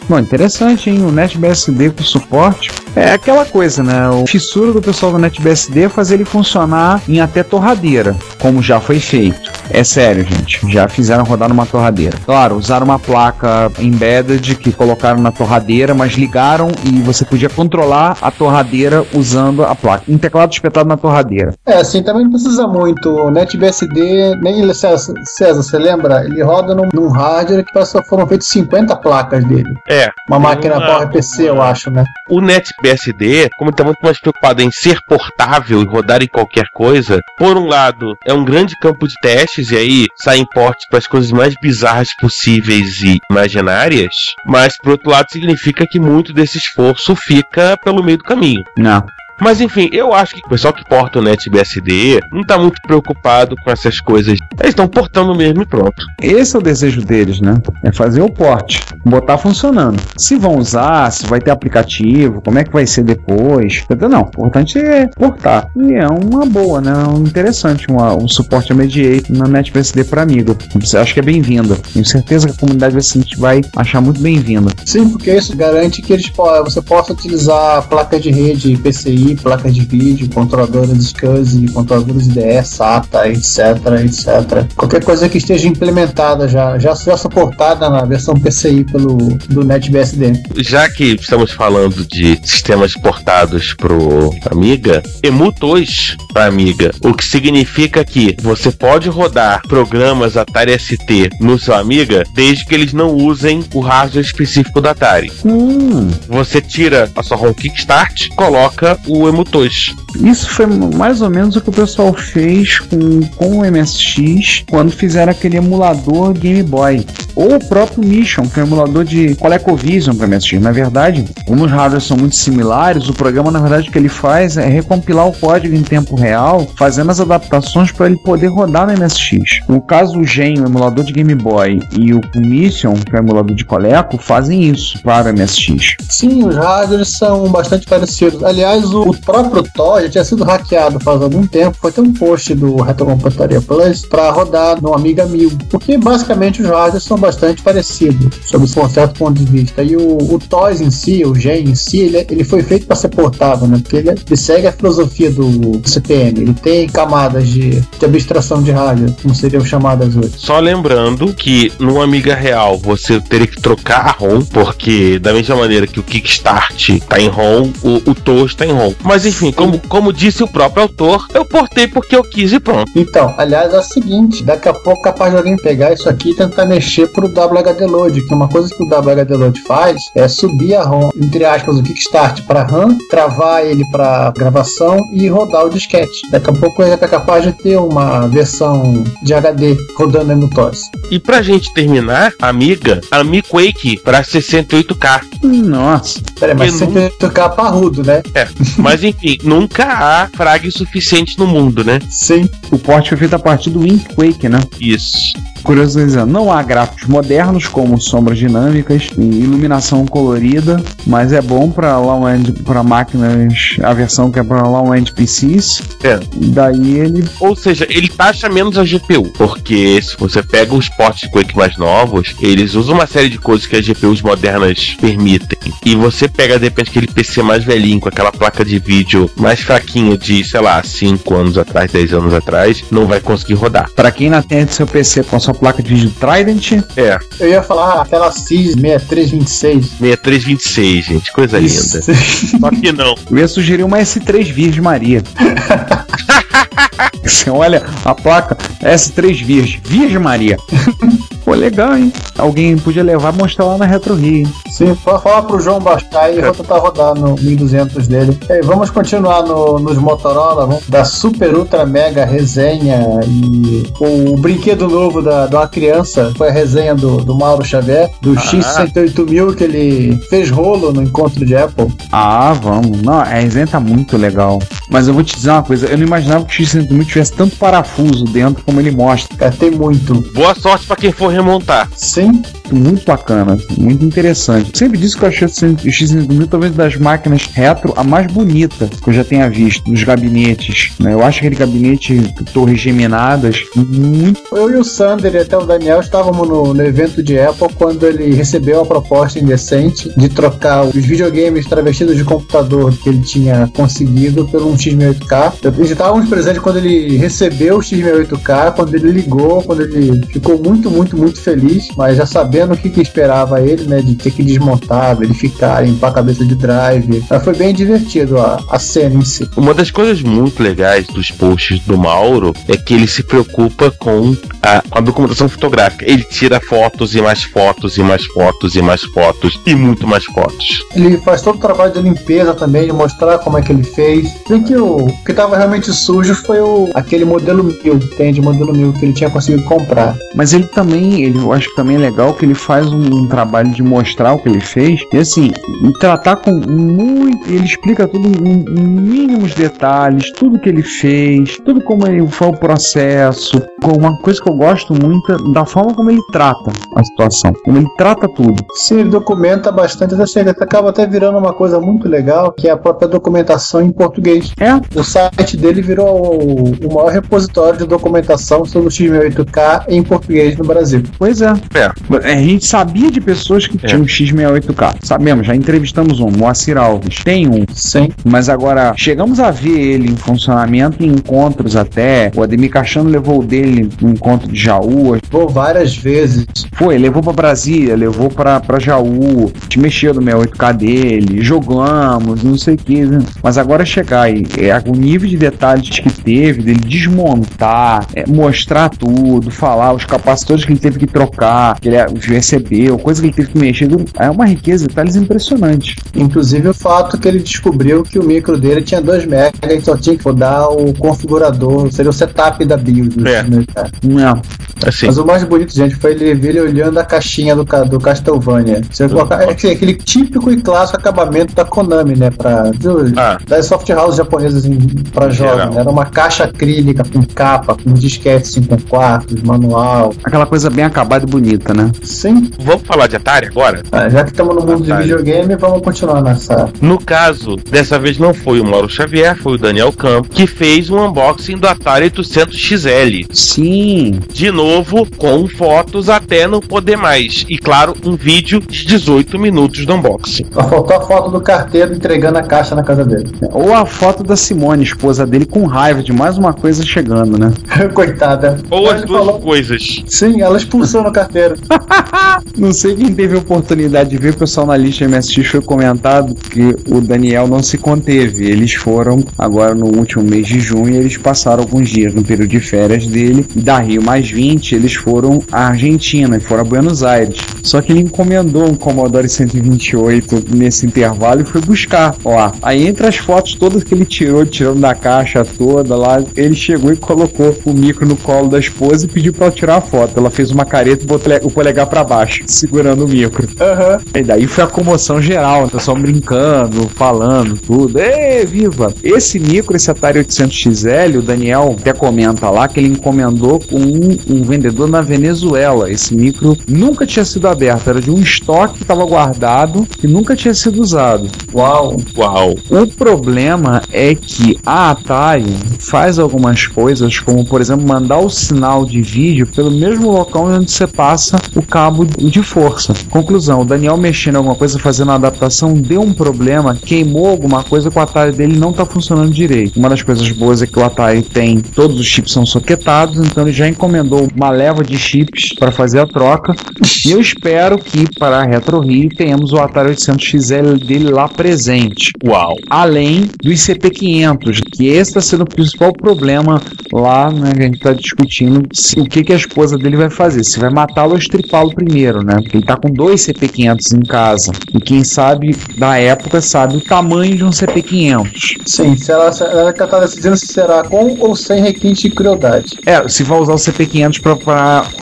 Bom, interessante, hein? O NetBSD com suporte. É aquela coisa, né? O fissura do pessoal do NetBSD é fazer ele funcionar em até torradeira, como já foi feito. É sério, gente. Já fizeram rodar numa torradeira. Claro, usaram uma placa embedded que colocaram na torradeira, mas ligaram e você podia controlar a torradeira usando a placa. Um teclado espetado na torradeira. É, assim, também não precisa muito. O NetBSD, nem ele, César, César, você lembra? Ele roda num, num hardware que que foram feitas 50 placas dele. É. Uma máquina uma- PowerPC, eu acho, né? O Como ele tá muito mais preocupado em ser portável e rodar em qualquer coisa, por um lado, é um grande campo de testes, e aí saem portes para as coisas mais bizarras possíveis e imaginárias, mas por outro lado significa que muito desse esforço fica pelo meio do caminho. Não. Mas enfim, eu acho que o pessoal que porta o NetBSD não tá muito preocupado com essas coisas. Eles estão portando mesmo e pronto. Esse é o desejo deles, né? É fazer o porte, botar funcionando. Se vão usar, se vai ter aplicativo, como é que vai ser depois. entendeu? Não, o importante é portar. E é uma boa, né? Um interessante uma, um suporte a Mediate na NetBSD para Amiga. Você acha que é bem-vinda. Tenho certeza que a comunidade Vicente vai achar muito bem-vinda. Sim, porque isso garante que eles, você possa utilizar placas de rede PCI, placas de vídeo, controladoras SCSI, controladoras IDE, SATA, etc, etc. Qualquer coisa que esteja implementada já, já, já suportada na versão PCI pelo do NetBSD. Já que estamos falando de sistemas portados pro Amiga, emutos para Amiga, o que significa que você pode rodar programas Atari ST no seu Amiga desde que eles não usem o hardware específico da Atari. Hum, Você tira a sua ROM Kickstart, coloca o emutos. isso foi mais ou menos o que o pessoal fez com, com o MSX quando fizeram aquele emulador Game Boy. Ou o próprio Mission, que é um emulador de ColecoVision para MSX. Na verdade, como os hardwares são muito similares, o programa, na verdade, o que ele faz é recompilar o código em tempo real, fazendo as adaptações para ele poder rodar no MSX. No caso, o Gen, o emulador de Game Boy, e o Mission, que é o emulador de Coleco, fazem isso para o MSX. Sim, os hardwares são bastante parecidos. Aliás, o, o próprio TOR já tinha sido hackeado faz algum tempo. Foi ter um post do Retrocomputaria Plus para rodar no Amiga 1000. Porque basicamente os hardwares são bastante parecidos, sob um certo ponto de vista. E o, o em si, o Gen em si, ele, ele foi feito para ser portável, né? Porque ele, ele segue a filosofia do CPM. Ele tem camadas de, de abstração de hardware, como seriam chamadas hoje. Só lembrando que no Amiga Real você teria que trocar a ROM, porque da mesma maneira que o Kickstart tá em ROM, o, o TOS tá em ROM. Mas enfim, como, como disse o próprio autor, eu portei porque eu quis e pronto. Então, aliás, é o seguinte: daqui a pouco é capaz de alguém pegar isso aqui e tentar mexer pro WHD Load, que uma coisa que o WHD Load faz é subir a ROM, entre aspas, o Kickstart para RAM, travar ele para gravação e rodar o disquete. Daqui a pouco ele é capaz de ter uma versão de HD rodando no TOS. E pra gente terminar, Amiga, Ami Quake pra 68K. Nossa. Peraí, mas Eu você tem que tocar parrudo, né? É, <laughs> mas enfim, nunca há frag suficiente no mundo, né? Sim. O porte foi feito a partir do Windquake, né? Isso. Curiosidade, não há gráficos modernos como sombras dinâmicas e iluminação colorida, mas é bom para low-end, para máquinas, a versão que é para low-end PCs. É. Daí ele Ou seja, ele taxa menos a GPU, porque se você pega os ports de Quake mais novos, eles usam uma série de coisas que as GPUs modernas permitem. E você pega de repente aquele PC mais velhinho, com aquela placa de vídeo mais fraquinha de, sei lá, 5 anos atrás, 10 anos atrás, não vai conseguir rodar. Para quem ainda tem seu PC com a placa de vídeo Trident, É, Eu ia falar ah, aquela CIS 6326. 6326, gente, coisa linda. Só que não. eu ia sugerir uma S3 Virgem Maria. <laughs> Você olha a placa S3 Virgem, Virgem Maria. Pô, legal, hein? Alguém podia levar e mostrar lá na Retro Rio. hein? Sim, vou falar pro João baixar e vou tentar rodar no 1200 dele. E aí, vamos continuar no- nos Motorola, vamos da Super Ultra Mega resenha e o, brinquedo novo da, de uma criança foi a resenha do, do Mauro Xavier, do X68000 que ele fez rolo no encontro de Apple. Ah, vamos. Não, a resenha tá muito legal. Mas eu vou te dizer uma coisa, eu não imaginava que o X-100 tivesse tanto parafuso dentro como ele mostra. Cara, tem muito. Boa sorte pra quem for remontar. Sim, Muito bacana, muito interessante. Sempre disse que eu achei o X-100 talvez das máquinas retro a mais bonita que eu já tenha visto nos gabinetes. né? Eu acho aquele gabinete torres geminadas muito eu e o Sander e até o Daniel estávamos no, no evento de Apple quando ele recebeu a proposta indecente de trocar os videogames travestidos de computador que ele tinha conseguido por um X68K. Eu estávamos presentes quando ele recebeu o X68K, quando ele ligou, quando ele ficou muito, muito, muito feliz, mas já sabendo o que, que esperava ele, né? De ter que desmontar, verificar, limpar a cabeça de drive. Mas foi bem divertido a, a cena em si. Uma das coisas muito legais dos posts do Mauro é que ele se preocupa com a, com a documentação fotográfica. Ele tira fotos e mais fotos e mais fotos e mais fotos e muito mais fotos. Ele faz todo o trabalho de limpeza também, de mostrar como é que ele fez. Bem que o, que tava realmente sujo foi o, aquele modelo mil, tem de modelo mil que ele tinha conseguido comprar. Mas ele também, ele, eu acho que também é legal que ele faz um, um trabalho de mostrar o que ele fez e assim, tratar com muito. Ele explica tudo em, em mínimos detalhes, tudo que ele fez, tudo como ele foi o processo. Uma coisa que eu gosto muito da forma como ele trata a situação, como ele trata tudo. Sim, ele documenta bastante, assim, ele acaba até virando uma coisa muito legal, que é a própria documentação em português. É, O site dele virou o, o maior repositório de documentação sobre o X68K em português no Brasil. pois é. É. A gente sabia de pessoas que É. tinham X68K. Sabemos, já entrevistamos um, Moacir Alves. Tem um, Sim. Mas agora, chegamos a ver ele em funcionamento em encontros até. O Ademir Caixano levou o dele no encontro de Jaú. Vou várias vezes. Foi, levou pra Brasília, levou pra, pra Jaú. Te mexeu no 68K dele, jogamos, não sei o que. Né? Mas agora chegar e é, o nível de detalhes que teve, dele desmontar, é, mostrar tudo, falar os capacitores que ele teve que trocar, que ele recebeu, coisa que ele teve que mexer. É uma riqueza de detalhes impressionante. Inclusive o fato que ele descobriu que o micro dele tinha 2 MB e só tinha que rodar o configurador, seria o setup da BIOS. É. X68K. É. Assim. Mas o mais bonito, gente, foi ele ver ele olhando a caixinha do, do Castlevania. Você colocar, é que- aquele típico e clássico acabamento da Konami, né? Pra, do- Ah. das soft houses japonesas em, pra jogos. né? Era uma caixa acrílica com capa, com disquete 5 quartos, manual. Aquela coisa bem acabada e bonita, né? Sim, Vamos falar de Atari agora? ah, já que estamos no mundo de Atari. videogame, vamos continuar nessa. No caso, dessa vez não foi o Mauro Xavier, foi o Daniel Campo, que fez um unboxing do Atari 800XL. Sim, De novo, com fotos até não poder mais. E claro, um vídeo de 18 minutos do unboxing. Só faltou a foto do carteiro entregando a caixa na casa dele. Ou a foto da Simone, esposa dele, com raiva de mais uma coisa chegando, né? <laughs> Coitada. Ou as Ele duas falou- coisas. Sim, ela expulsou no carteiro. <laughs> Não sei quem teve a oportunidade de ver, o pessoal na lista MSX foi comentado que o Daniel não se conteve. Eles foram agora no último mês de junho, eles passaram alguns dias no período de férias dele, e da Rio mais 20, eles foram à Argentina e foram a Buenos Aires. Só que ele encomendou um Commodore 128 nesse intervalo e foi buscar. Ó, aí entre as fotos todas que ele tirou, tirando da caixa toda lá, ele chegou e colocou o micro no colo da esposa e pediu pra ela tirar a foto. Ela fez uma careta e botou o polegar pra baixo, segurando o micro. Aham. E daí foi a comoção geral, o pessoal brincando, falando, tudo. Ê, viva! Esse micro, esse Atari 800XL, o Daniel até comenta lá que ele encomendou com um, um vendedor na Venezuela. Esse micro nunca tinha sido aberto, era de um estoque que estava guardado e nunca tinha sido usado. Uau. Uau. O problema é que a Atari faz algumas coisas, como por exemplo mandar o sinal de vídeo pelo mesmo local onde você passa o cabo de força. Conclusão: o Daniel mexendo em alguma coisa, fazendo a adaptação, deu um problema, queimou alguma coisa com o Atari dele não está funcionando direito. Uma das coisas boas é que o Atari tem todos os chips são soquetados, então ele já encomendou uma leva de chips para fazer a troca. E eu espero que para a Retro Rio tenhamos o Atari 800XL dele lá presente Uau. além do ICP-500, que esse está sendo o principal problema lá, né, que a gente está discutindo se- o que, que a esposa dele vai fazer, se vai matá-lo ou estripá-lo primeiro, né, porque ele está com dois CP-500 em casa, e quem sabe da época sabe o tamanho de um CP-500. Sim, se ela, se ela tá decidindo se será com ou sem requinte de crueldade. É, se vai usar o CP500 para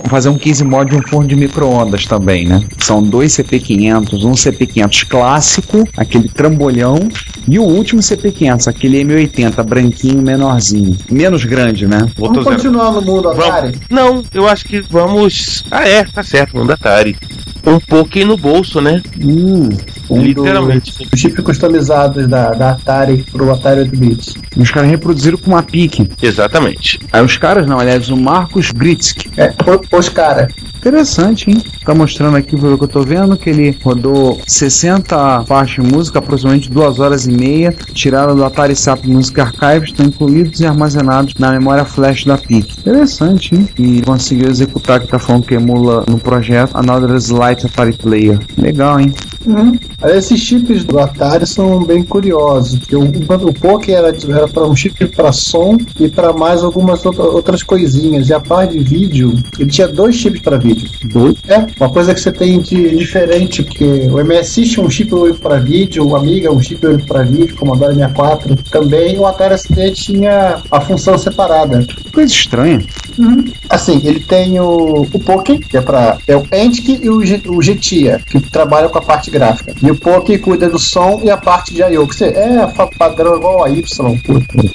fazer um 15 mod de um forno de micro-ondas também, né? São dois CP500, um CP500 clássico, aquele trambolhão, e o último CP500, aquele M80 branquinho, menorzinho. Menos grande, né? Vamos continuar no mundo Atari? Vamos. Não, eu acho que vamos. Ah, é, tá certo, mundo Atari. Um pouquinho no bolso, né? Hum, Um Literalmente. dos chips customizados da, da Atari pro Atari 8-bit. Os caras reproduziram com uma pique. Exatamente. Aí os caras, não, aliás, o Marcos Gritsky. É, os caras. Interessante, hein? Tá mostrando aqui, pelo que eu tô vendo, que ele rodou 60 faixas de música, aproximadamente 2 horas e meia, tiraram do Atari SAP Music Archive, estão incluídos e armazenados na memória flash da PIC. Interessante, hein? E conseguiu executar, que tá falando que emula no projeto Another Slight Atari Player. Legal, hein? Aí Esses chips do Atari são bem curiosos, porque o, o Poké era, era para um chip para som e para mais algumas outra- outras coisinhas. E a parte de vídeo, ele tinha dois chips para vídeo. Dois? É, uma coisa que você tem de diferente, porque o MSX tinha um chip único para vídeo, o Amiga um chip único para vídeo, o Commodore 64 também, o Atari ST tinha a função separada. Coisa estranha. Assim, ele tem o, o Poké, que é para é o Antic e o, G, o Getia, que trabalham com a parte gráfica. E o Poké cuida do som e a parte de I/O, que você é padrão igual a Y.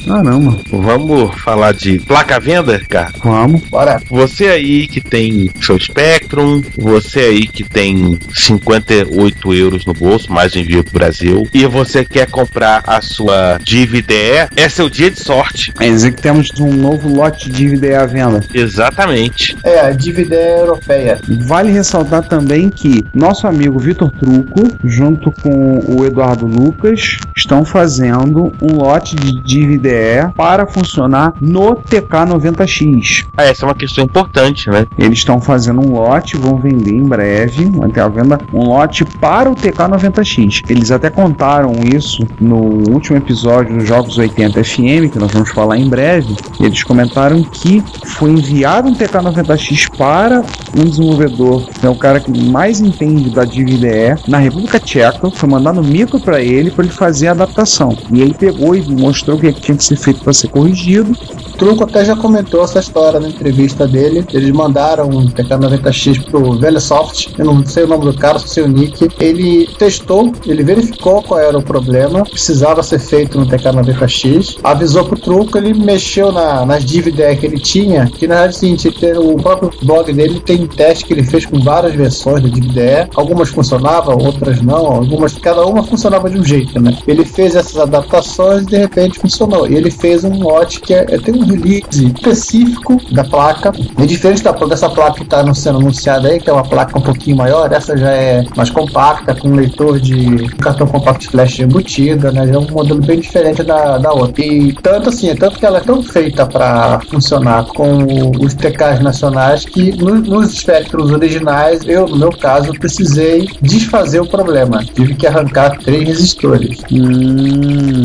Caramba. Vamos falar de placa à venda, cara? Vamos. Bora. Você aí que tem seu Spectrum, você aí que tem 58 euros no bolso, mais envio pro Brasil, e você quer comprar a sua DVD, é seu dia de sorte. Quer dizer que temos um novo lote de DVD à venda. Exatamente. É, a dívida é europeia. Vale ressaltar também que nosso amigo Vitor Truco, junto com o Eduardo Lucas, estão fazendo um lote de DVD para funcionar no TK90X. Ah, essa é uma questão importante, né? Eles estão fazendo um lote, vão vender em breve, ter a venda, um lote para o TK90X. Eles até contaram isso no último episódio dos Jogos 80 FM, que nós vamos falar em breve. Eles comentaram que foi enviado um TK90X para um desenvolvedor, é o cara que mais entende da DVDE, na República Tcheca, foi mandado micro para ele para ele fazer a adaptação. E ele pegou e mostrou o que tinha que ser feito para ser corrigido. O Truco até já comentou essa história na entrevista dele. Eles mandaram um TK90X pro Velesoft, eu não sei o nome do cara, sei o nick. Ele testou, ele verificou qual era o problema, precisava ser feito no TK90X, avisou pro Truco, ele mexeu na, nas dívidas que ele tinha, que na verdade é tem- o próprio blog dele tem teste que ele fez com várias versões da DVD, algumas funcionavam, outras não, algumas, cada uma funcionava de um jeito, né? Ele fez essas adaptações e de repente funcionou. E ele fez um lote que é, é- tem um release específico da placa, é diferente da, dessa placa que está sendo anunciada aí, que é uma placa um pouquinho maior, essa já é mais compacta, com um leitor de cartão compact flash embutida, né? Já é um modelo bem diferente da, da outra. E tanto assim, é tanto que ela é tão feita para funcionar com os TKs nacionais que no- nos espectros originais, eu, no meu caso, precisei desfazer o problema. Tive que arrancar três resistores. Hum,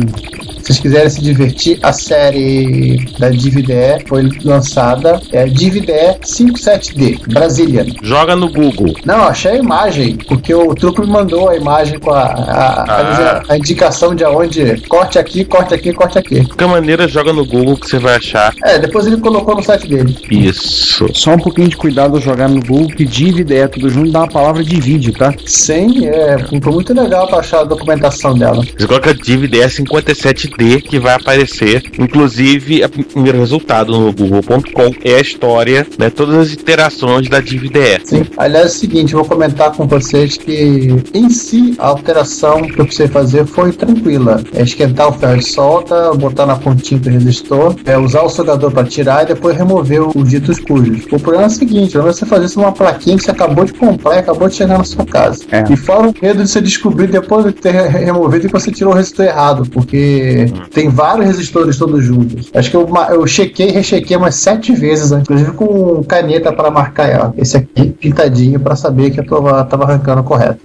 Se vocês quiserem se divertir, a série da DVDE foi lançada, é a DVDE 57D, Brazilian. Joga no Google. Não, achei a imagem, porque o truco me mandou a imagem com a, a, a- Ah. a indicação de aonde corte aqui, corte aqui, corte aqui. De qualquer maneira, joga no Google que você vai achar É, depois ele colocou no site dele. isso. só um pouquinho de cuidado ao jogar no Google, que DVD é tudo junto, dá uma palavra de vídeo, tá? Sim, é, foi muito legal pra achar a documentação dela. Você coloca DVD 57D que vai aparecer. Inclusive, o primeiro resultado no Google.com é a história, né? Todas as iterações da DVD. Sim. Aliás, é o seguinte, eu vou comentar com vocês que em si a alteração que eu precisei fazer foi tranquila. É esquentar o ferro de solda, botar na pontinha do resistor, é usar o soldador para tirar e depois remover os ditos cujos. O problema é o seguinte, não é você fazer isso numa plaquinha que você acabou de comprar e acabou de chegar na sua casa. É. E fora o medo de você descobrir depois de ter re- removido que você tirou o resistor errado, porque tem vários resistores todos juntos. Acho que eu, eu chequei e rechequei umas sete vezes, né? inclusive com caneta para marcar ela. Esse aqui pintadinho para saber que eu tava, tava arrancando correto.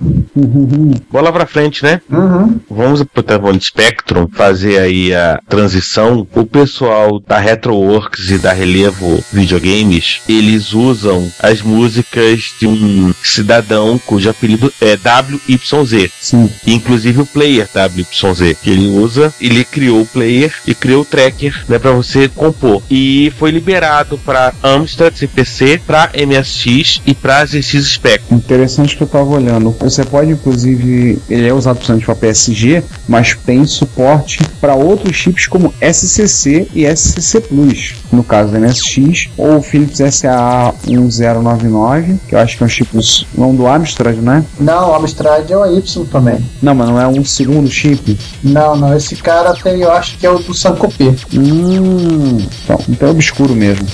Bola pra frente, né? Uhum. Vamos pro telefone Spectrum fazer aí a transição. O pessoal da Retroworks e da Relevo Videogames, eles usam as músicas de um cidadão cujo apelido é WYZ. Sim. Inclusive o player WYZ que ele usa, ele criou o player e criou o tracker, né, para você compor. E foi liberado para Amstrad CPC, para MSX e para ZX Spectrum. Interessante que eu tava olhando. Você pode, inclusive, ele é usado principalmente para PSG, mas tem suporte para outros chips como SCC e SCC Plus, no caso da MSX. Ou o Philips SA1099, que eu acho que é um chip não do Amstrad, né? Não, o Amstrad é o Y também. Não, mas não é um segundo chip? Não, não, esse cara tem, eu acho que é o do Sankopê. Hum, então, então é obscuro mesmo.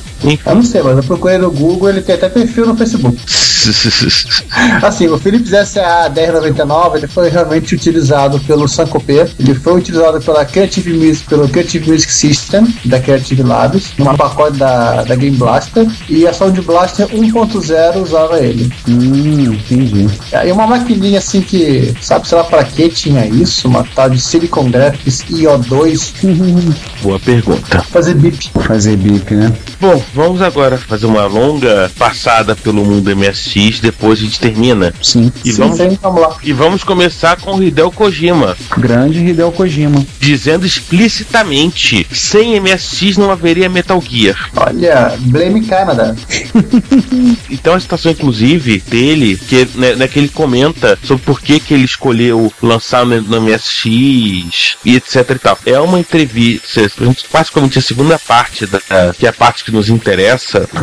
Eu não sei, mas eu procurei no Google, ele tem até perfil no Facebook. <laughs> assim, o Philips SA 1099 ele foi realmente utilizado pelo Sankopê, ele foi utilizado pela Creative Music, pelo Creative Music System da Creative Labs, numa pacote da, da Game Blaster, e a Sound Blaster 1.0 usava ele. Hum, entendi. Aí uma maquininha assim que, sabe, sei lá pra que tinha isso, uma tal de Silicon Graphics IO2. Boa pergunta. Fazer bip. Fazer bip, né? Bom, vamos agora fazer uma longa passada pelo mundo MSX, depois a gente termina. Sim. E Sim, vamos sim, vamos lá. e vamos começar com o Hideo Kojima, Grande Hideo Kojima. dizendo explicitamente: sem MSX não haveria Metal Gear. Olha, Blame Canada. <laughs> Então a citação, inclusive, dele, que, né, né, que ele comenta sobre por que, que ele escolheu lançar no, no MSX e etc e tal. É uma entrevista, praticamente a segunda parte, da, que é a parte que nos interessa,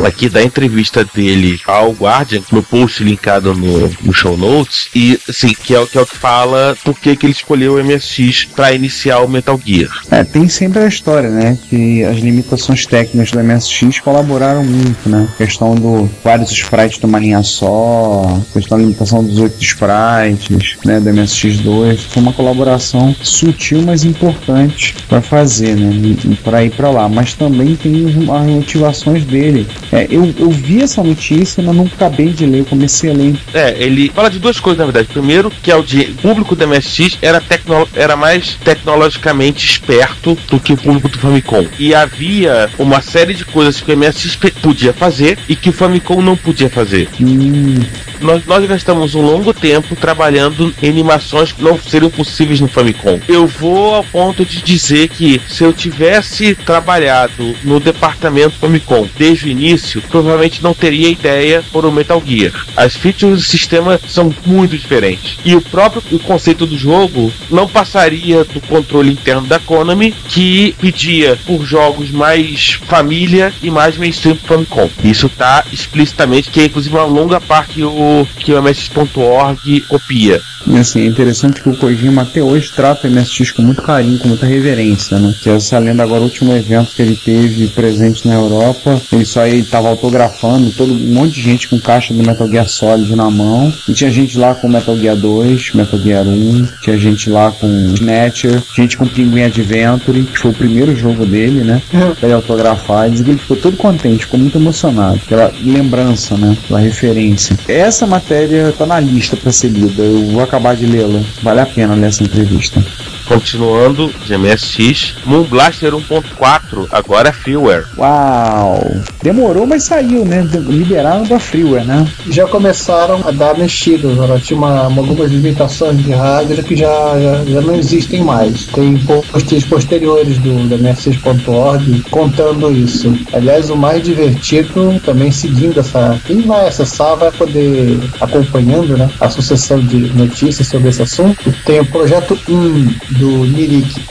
aqui da entrevista dele ao Guardian, no post linkado no, no show notes, e assim, que é, o- que é o que fala por que, ele escolheu o MSX para iniciar o Metal Gear. É, tem sempre a história, né? Que as limitações técnicas do MSX colaboraram muito, né? questão do vários sprites numa linha só, questão da limitação dos oito sprites, né? Do MSX2. Foi uma colaboração sutil, mas importante para fazer, né? Para ir para lá. Mas também tem as motivações dele. É, eu, eu vi essa notícia, mas não acabei de ler. Eu comecei a ler. É, ele fala de duas coisas, na verdade. Primeiro, que o público do MSX era, tecno- era mais tecnologicamente esperto do que o público do Famicom. E havia uma série de coisas que o MSX podia fazer e que o Famicom não podia fazer. Hum, Nós, nós gastamos um longo tempo trabalhando em animações que não seriam possíveis no Famicom. Eu vou ao ponto de dizer que se eu tivesse trabalhado no departamento Famicom desde o início, provavelmente não teria ideia por o Metal Gear. As features do sistema são muito diferentes. E o próprio o conceito do jogo não passaria do controle interno da Konami, que pedia por jogos mais família e mais mainstream pro Famicom. Isso tá explicitamente, que é inclusive uma longa parte que o, que o MSX.org copia. E assim, é interessante que o Kojima até hoje trata o MSX com muito carinho, com muita reverência, né? Que essa lenda agora, o último evento que ele teve presente na Europa, ele só ele tava autografando, todo um monte de gente com caixa do Metal Gear Solid na mão. E tinha gente lá com Metal Gear 2, Metal Gear 1, tinha gente lá com Snatcher, gente com Pinguim Adventure, que foi o primeiro jogo dele, né? Pra ele autografar. E diz que ele ficou todo contente, ficou muito emocionado. Pela lembrança, né? Pela referência. Essa matéria tá na lista pra ser lida. Eu vou acabar de lê-la. Vale a pena ler essa entrevista. Continuando de MSX, Moon Blaster 1.4 agora é freeware. Uau! Demorou, mas saiu, né? Liberaram da freeware, né? Já começaram a dar mexidas, ela tinha uma, algumas limitações de hardware que já, já, já não existem mais. Tem posts posteriores do, do MSX.org contando isso. Aliás, o mais divertido, também seguindo essa. Quem vai acessar vai poder acompanhando né, a sucessão de notícias sobre esse assunto. Tem o projeto 1 do Nirik.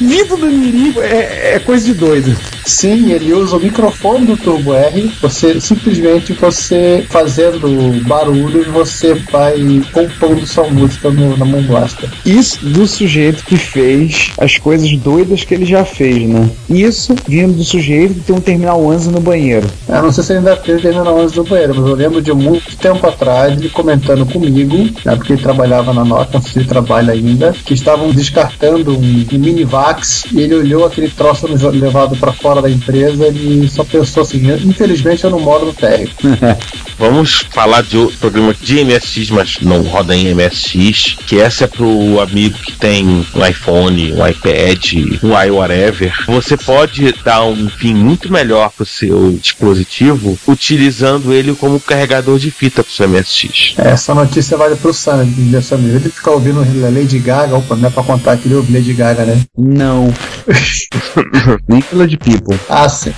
Vida <laughs> do Mirico é, é coisa de doido. Sim, ele usa o microfone do Turbo R. Você simplesmente você fazendo barulhos, você vai compondo sua música no, na Moon Blaster. Isso do sujeito que fez as coisas doidas que ele já fez, né? Isso vindo do sujeito que tem um terminal 11 no banheiro. Eu não sei se ainda tem terminal 11 do banheiro, mas eu lembro de muito tempo atrás ele comentando comigo, né, porque ele trabalhava na sei se ele trabalha ainda, que estavam descartando um, um Minivax e ele olhou aquele troço levado para fora da empresa e só pensou assim: infelizmente eu não moro no térreo. <laughs> Vamos falar de outro programa de MSX, mas não roda em MSX, que essa é pro amigo que tem um iPhone, um iPad, um iWhatever. Você pode dar um fim muito melhor pro seu dispositivo utilizando ele como carregador de fita pro seu MSX. Essa notícia vale pro Sam, né, Sam? Ele ficar ouvindo Lady Gaga, opa, não é pra contar que ele ouve Lady Gaga, né? Não. <laughs> Nem pela de People. Ah, sim.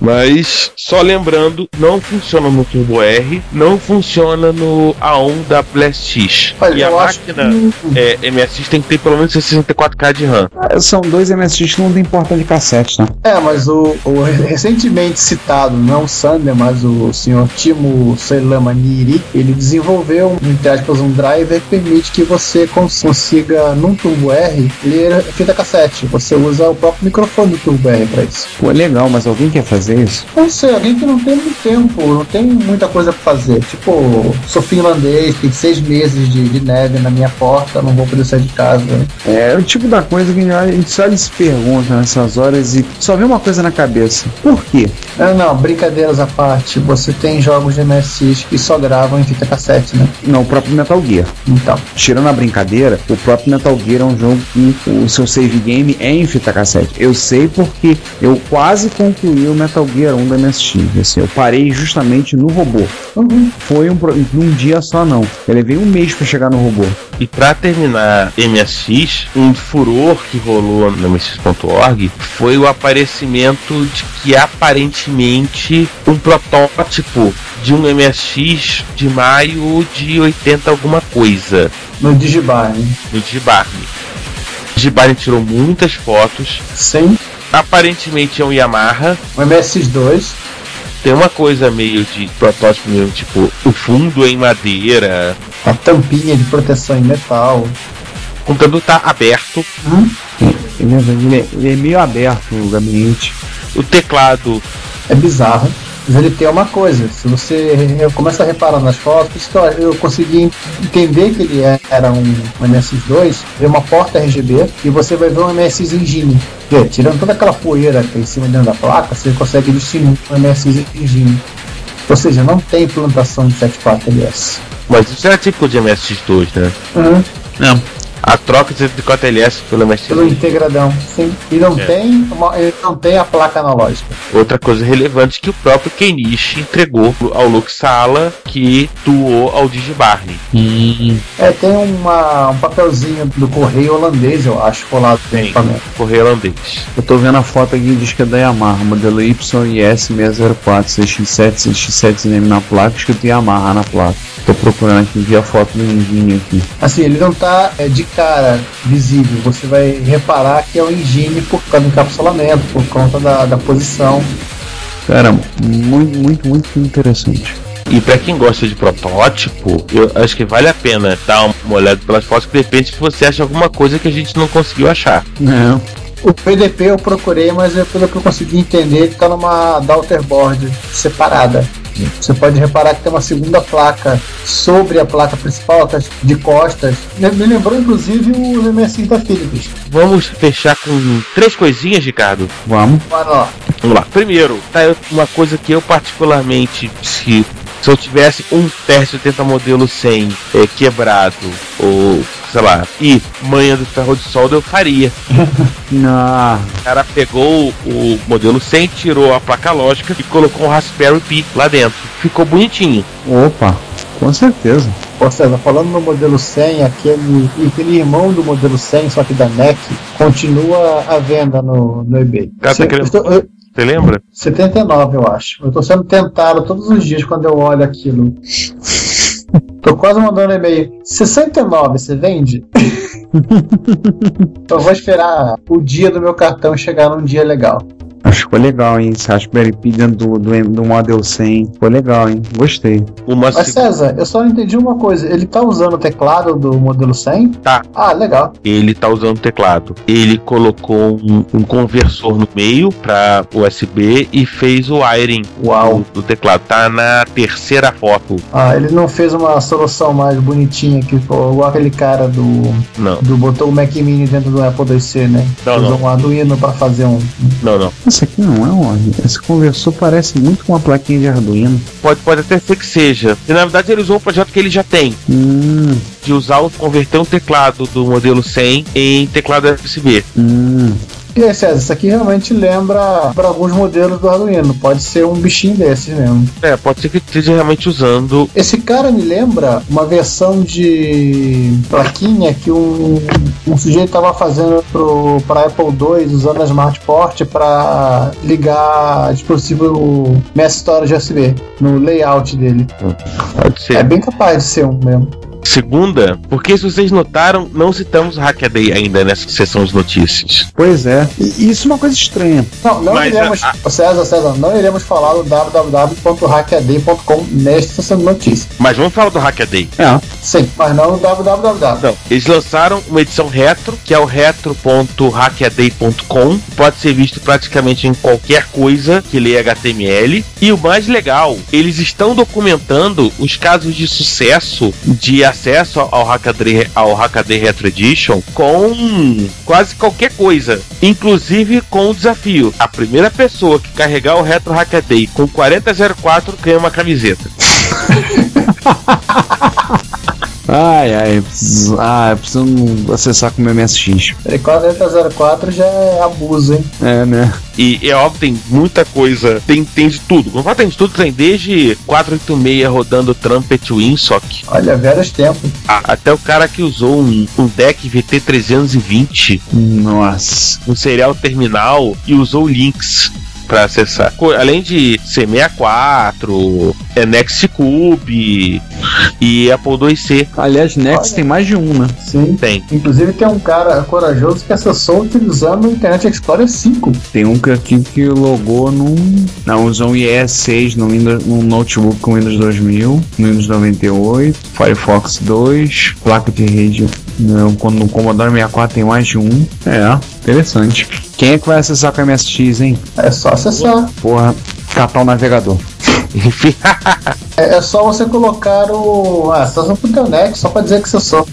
Mas, só lembrando, não funciona no Turbo R não funciona no A1 da PlayStation. Olha, e a eu acho máquina é, MSX tem que ter pelo menos 64K de RAM. Ah, São dois MSX que não tem porta de cassete, né? É, mas o, o recentemente citado, não o Sander, mas o senhor Timo Selama Niri, ele desenvolveu, entre aspas, um driver que permite que você cons- consiga, num Turbo R, ler fita cassete. Você usa o próprio microfone do Turbo R para isso. Pô, legal, mas alguém quer fazer isso? Não sei, alguém que não tem muito tempo, não tem muita coisa pra fazer. Tipo, sou finlandês, tem seis meses de, de neve na minha porta, não vou poder sair de casa. É o tipo da coisa que a gente só se pergunta nessas horas e só vê uma coisa na cabeça. Por quê? Não, não, brincadeiras à parte, você tem jogos de MSX que só gravam em fita cassete, né? Não, o próprio Metal Gear. Então. Tirando a brincadeira, o próprio Metal Gear é um jogo que o seu save game é em fita cassete. Eu sei porque eu quase concluí o Metal Gear 1 da MSX. Assim, eu parei justamente no robô. Foi um, num dia só não. Eu levei um mês pra chegar no robô. E pra terminar MSX, um furor que rolou no MSX.org foi o aparecimento de que aparentemente um protótipo de um MSX de maio de 80 alguma coisa No Digibarne. no Digibarne. O Digibarne tirou muitas fotos. Sim. Aparentemente é um Yamaha. O MSX2. Tem uma coisa meio de protótipo mesmo, tipo, o fundo é em madeira. A tampinha de proteção em metal. O computador tá aberto. Ele é, ele é- ele é meio aberto o gabinete. O teclado É bizarro. Mas ele tem uma coisa, se você começa a reparar nas fotos, por isso que eu, eu consegui entender que ele é- era um, um MSX2, vê uma porta RGB e você vai ver um MSX Engine. Vê, tirando toda aquela poeira que é em cima dentro da placa, você consegue distinguir um MSX Engine. Ou seja, não tem implantação de 74 LS. Mas isso era típico de MSX2, né? Uhum. Não. A troca de 74 LS pelo MSX. Pelo integradão, sim. E não, É. tem uma- ele não tem a placa analógica. Outra coisa relevante que o próprio Kenichi entregou ao Luke Sala, que doou ao Digibarne. É, tem uma, um papelzinho do correio holandês, eu acho, colado no Tem. equipamento. Correio holandês. Eu tô vendo a foto aqui diz que é da Yamaha, modelo YIS604, CX7, CX7M na placa, escrito Yamaha na placa. Tô procurando aqui, vi a foto do engine aqui. Assim, ele não tá é, de cara visível. Você vai reparar que é o engine por causa do encapsulamento, por conta da, da posição. Cara, muito, muito, muito interessante. E pra quem gosta de protótipo, eu acho que vale a pena dar uma olhada pelas fotos, que de repente você acha alguma coisa que a gente não conseguiu achar. Não. O PDP eu procurei, mas é pelo que eu consegui entender, ele tá numa daughterboard separada. Você pode reparar que tem uma segunda placa sobre a placa principal, de costas. Me lembrou inclusive o MSX da Philips. Vamos fechar com três coisinhas, Ricardo? Vamos. Vamos lá. Primeiro, tá uma coisa que eu particularmente, se, se eu tivesse um TR-80 modelo 100 é, quebrado, ou sei lá, e manha do ferro de solda, eu faria. <laughs> Ah, O cara pegou o modelo 100, tirou a placa lógica e colocou um Raspberry Pi lá dentro. Ficou bonitinho. opa, com certeza. Ou seja, falando no modelo 100, aquele, aquele irmão do modelo 100, só que da NEC, continua à venda no, no eBay. Cara, tá Se- querendo- estou- eu- Você lembra? 79, eu acho. Eu tô sendo tentado todos os dias quando eu olho aquilo. Tô quase mandando e-mail. 69, você vende? <laughs> Então eu vou esperar o dia do meu cartão chegar num dia legal. Acho que ficou legal, hein? Esse Raspberry Pi dentro do, do, do Model 100. Ficou legal, hein? Gostei. Uma Mas César, eu só não entendi uma coisa. Ele tá usando o teclado do modelo 100? Tá. Ah, legal. Ele tá usando o teclado. Ele colocou um, um conversor no meio para USB e fez o wiring Uau. do, do teclado. Tá na terceira foto. Ah, ele não fez uma solução mais bonitinha que ficou igual aquele cara do, Não, do botou o Mac Mini dentro do Apple IIc, né? Não, Usou não. um Arduino pra fazer um. não, não. Esse aqui não é um. Esse conversor parece muito com uma plaquinha de Arduino. Pode, pode até ser que seja. E na verdade ele usou um projeto que ele já tem. Hum, De usar, o- converter um teclado do modelo 100 em teclado USB. hum. E aí, César, isso aqui realmente lembra para alguns modelos do Arduino. Pode ser um bichinho desses mesmo. É, pode ser que esteja realmente usando. Esse cara me lembra uma versão de plaquinha que um, um sujeito estava fazendo pro, pra Apple II usando a Smart Port para ligar dispositivo Mass Storage USB no layout dele. Pode ser. É bem capaz de ser um mesmo. Segunda, porque se vocês notaram, não citamos o Hackaday ainda nessa sessão de notícias. Pois é. E isso é uma coisa estranha. Não, não Mas iremos, a- César, César, não iremos falar do www.hackaday.com nesta sessão de notícias. Mas vamos falar do Hackaday. É. Sim, mas não no www. Não, eles lançaram uma edição retro, que é o retro.hackaday.com. Pode ser visto praticamente em qualquer coisa que lê HTML. E o mais legal, eles estão documentando os casos de sucesso de acesso ao Hackaday, ao Hackaday Retro Edition com quase qualquer coisa, inclusive com o desafio. A primeira pessoa que carregar o Retro Hackaday com 4004 ganha uma camiseta. Ai, ai, eu preciso, ah, eu preciso acessar com o meu MSX. 4004 já é abuso, hein? É, né? E é óbvio, tem muita coisa, tem, tem de tudo. Quando fala tem de tudo, tem desde 486 rodando Trumpet Winsock, Olha, velhos tempos. até o cara que usou um, um deck VT320, Nossa. um serial terminal e usou o Lynx para acessar. Além de C64, é, Next Cube e Apple IIc Aliás, Next tem mais de um, né? Sim. tem. Inclusive tem um cara corajoso que acessou utilizando o Internet Explorer 5. Tem um que aqui que logou num. Não, usou um IE6 no Windows, num notebook com Windows 2000, no Windows 98, Firefox 2, placa de rede. Não, quando no Commodore 64 tem mais de um. É, interessante. Quem é que vai acessar com a MSX, hein? É só acessar. Porra, catar o navegador. Enfim, É, é só você colocar o. Ah, acessa pro teu net, só pra dizer que acessou.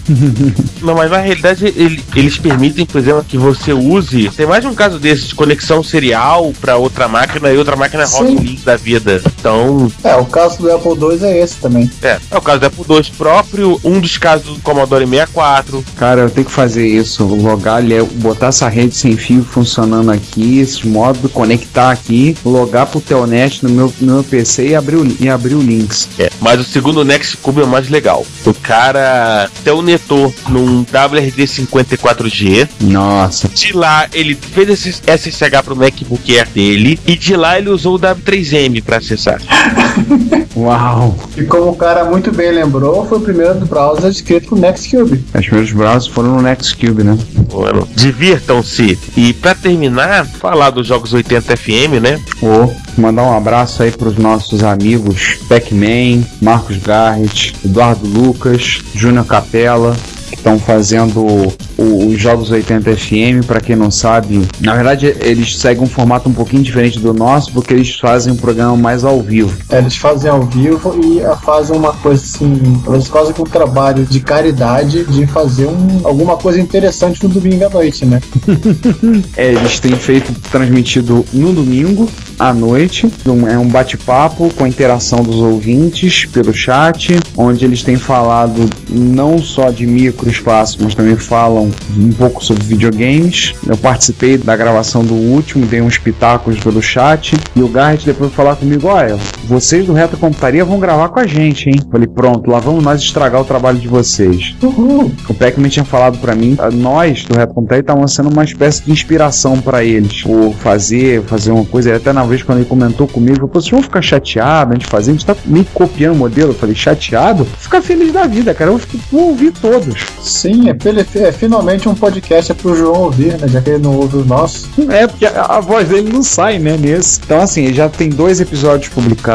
Não, mas na realidade ele- eles permitem, por exemplo, que você use. Tem mais de um caso desse de conexão serial para outra máquina e outra máquina roda Sim. o link da vida. Então, É, o caso do Apple II é esse também. é, é o caso do Apple II próprio, um dos casos do Commodore 64. Cara, eu tenho que fazer isso, logar, ali, botar essa rede sem fio funcionando aqui, esse modo, conectar aqui, logar pro Telnet no meu, no meu PC e abrir o, e abrir o links. É, mas o segundo Next Cube é o mais legal. O cara telnetou num WRD54G. Nossa, De lá ele fez esse SSH pro MacBook Air dele. E de lá ele usou o W3M para acessar. <laughs> <laughs> uau! E como o cara muito bem lembrou, foi o primeiro do browser escrito pro Nextcube. Os primeiros browsers foram no Nextcube, né? Mano, divirtam-se. E para terminar, falar dos jogos 80 FM, né? Vou mandar um abraço aí pros nossos amigos Pac-Man, Marcos Garrett, Eduardo Lucas, Júnior Capella, que estão fazendo os Jogos 80 FM. Pra quem não sabe, na verdade eles seguem um formato um pouquinho diferente do nosso, porque eles fazem um programa mais ao vivo. É, Eles fazem ao vivo e ah, fazem uma coisa assim. Eles fazem um trabalho de caridade de fazer um, alguma coisa interessante no domingo à noite, né? <laughs> É, eles têm feito transmitido no domingo à noite. Um- É um bate-papo com a interação dos ouvintes pelo chat, onde eles têm falado não só de microespaço, mas também falam um pouco sobre videogames. Eu participei da gravação do último, dei uns pitacos pelo chat. E o Garrett depois foi falar comigo: olha, vocês do Reto Computaria vão gravar com a gente, hein? Falei, pronto, lá vamos nós estragar o trabalho de vocês. Uhul! O Pac-Man tinha falado pra mim, a- nós do Reto Computaria estavam sendo uma espécie de inspiração pra eles, por fazer, fazer uma coisa. Até na vez quando ele comentou comigo, ele falou: "Pô, vocês vão ficar chateados a gente fazer, a gente tá meio copiando o modelo. Eu falei: chateado? Fica feliz da vida, cara. Eu vou ouvir todos. Sim, é, é finalmente um podcast é pro João ouvir, né? Já que ele não ouve o nosso. É, porque a, a voz dele não sai, né, nesse. Então, assim, já tem dois episódios publicados,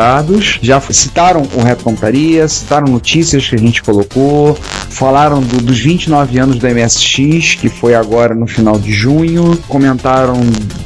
já citaram o Reto Computaria, citaram notícias que a gente colocou, falaram do- dos 29 anos da MSX, que foi agora no final de junho, comentaram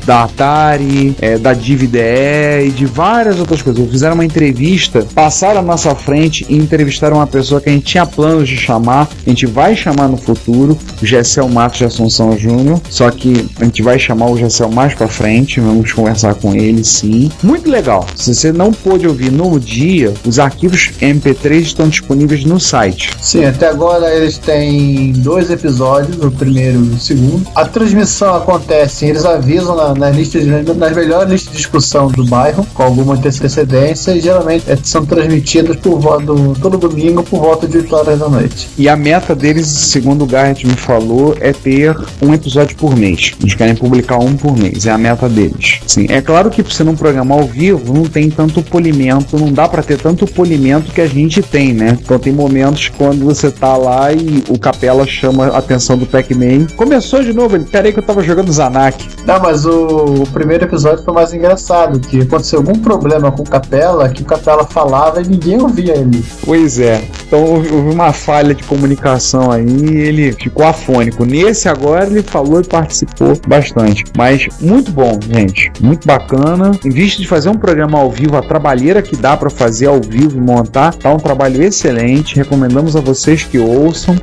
da Atari, é, da DivDE e de várias outras coisas. Fizeram uma entrevista, passaram à nossa frente e entrevistaram uma pessoa que a gente tinha planos de chamar, a gente vai chamar no futuro, o Gessel Matos de Assunção Júnior, só que a gente vai chamar o Gessel mais pra frente, vamos conversar com ele sim. Muito legal. Se você não pôde ouvir no dia, os arquivos MP3 estão disponíveis no site. Sim, até agora agora eles têm dois episódios, o primeiro e o segundo. A transmissão acontece, eles avisam na, nas listas, nas melhores listas de discussão do bairro, com alguma antecedência, e geralmente é, são transmitidas por volta todo domingo por volta de 8 horas da noite. E a meta deles, segundo o Garrett me falou, é ter um episódio por mês. Eles querem publicar um por mês, é a meta deles. Sim, é claro que você não programar ao vivo não tem tanto polimento, não dá para ter tanto polimento que a gente tem, né? Então tem momentos quando você tá lá e o Capela chama a atenção do Pac-Man. Começou de novo, ele, peraí que eu tava jogando Zanak. Não, mas o, o, primeiro episódio foi mais engraçado, que aconteceu algum problema com o Capela, que o Capela falava e ninguém ouvia ele. Pois é. Então houve uma falha de comunicação aí e ele ficou afônico. Nesse agora ele falou e participou bastante. Mas muito bom, gente. Muito bacana. Em vista de fazer um programa ao vivo, a trabalheira que dá para fazer ao vivo e montar, tá um trabalho excelente. Recomendamos a vocês que ouçam,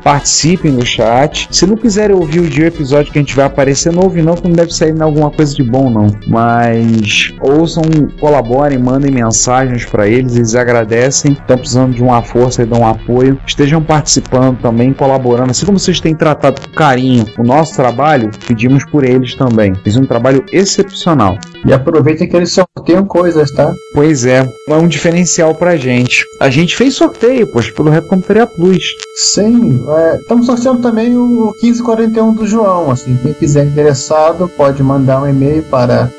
participem no chat. Se não quiserem ouvir o dia episódio que a gente vai aparecer, não ouve não, que não deve sair alguma coisa de bom não. Mas ouçam, colaborem, mandem mensagens para eles, eles agradecem. Estão precisando de uma força e de um apoio. Estejam participando também, colaborando. Assim como vocês têm tratado com carinho o nosso trabalho, pedimos por eles também. Fiz um trabalho excepcional. E aproveitem que eles sorteiam coisas, tá? Pois é, é um diferencial pra gente. A gente fez sorteio, poxa, pelo Reto Computaria Plus. Sim, é, estamos sorteando também o 1541 do João. Assim, quem quiser interessado pode mandar um e-mail para.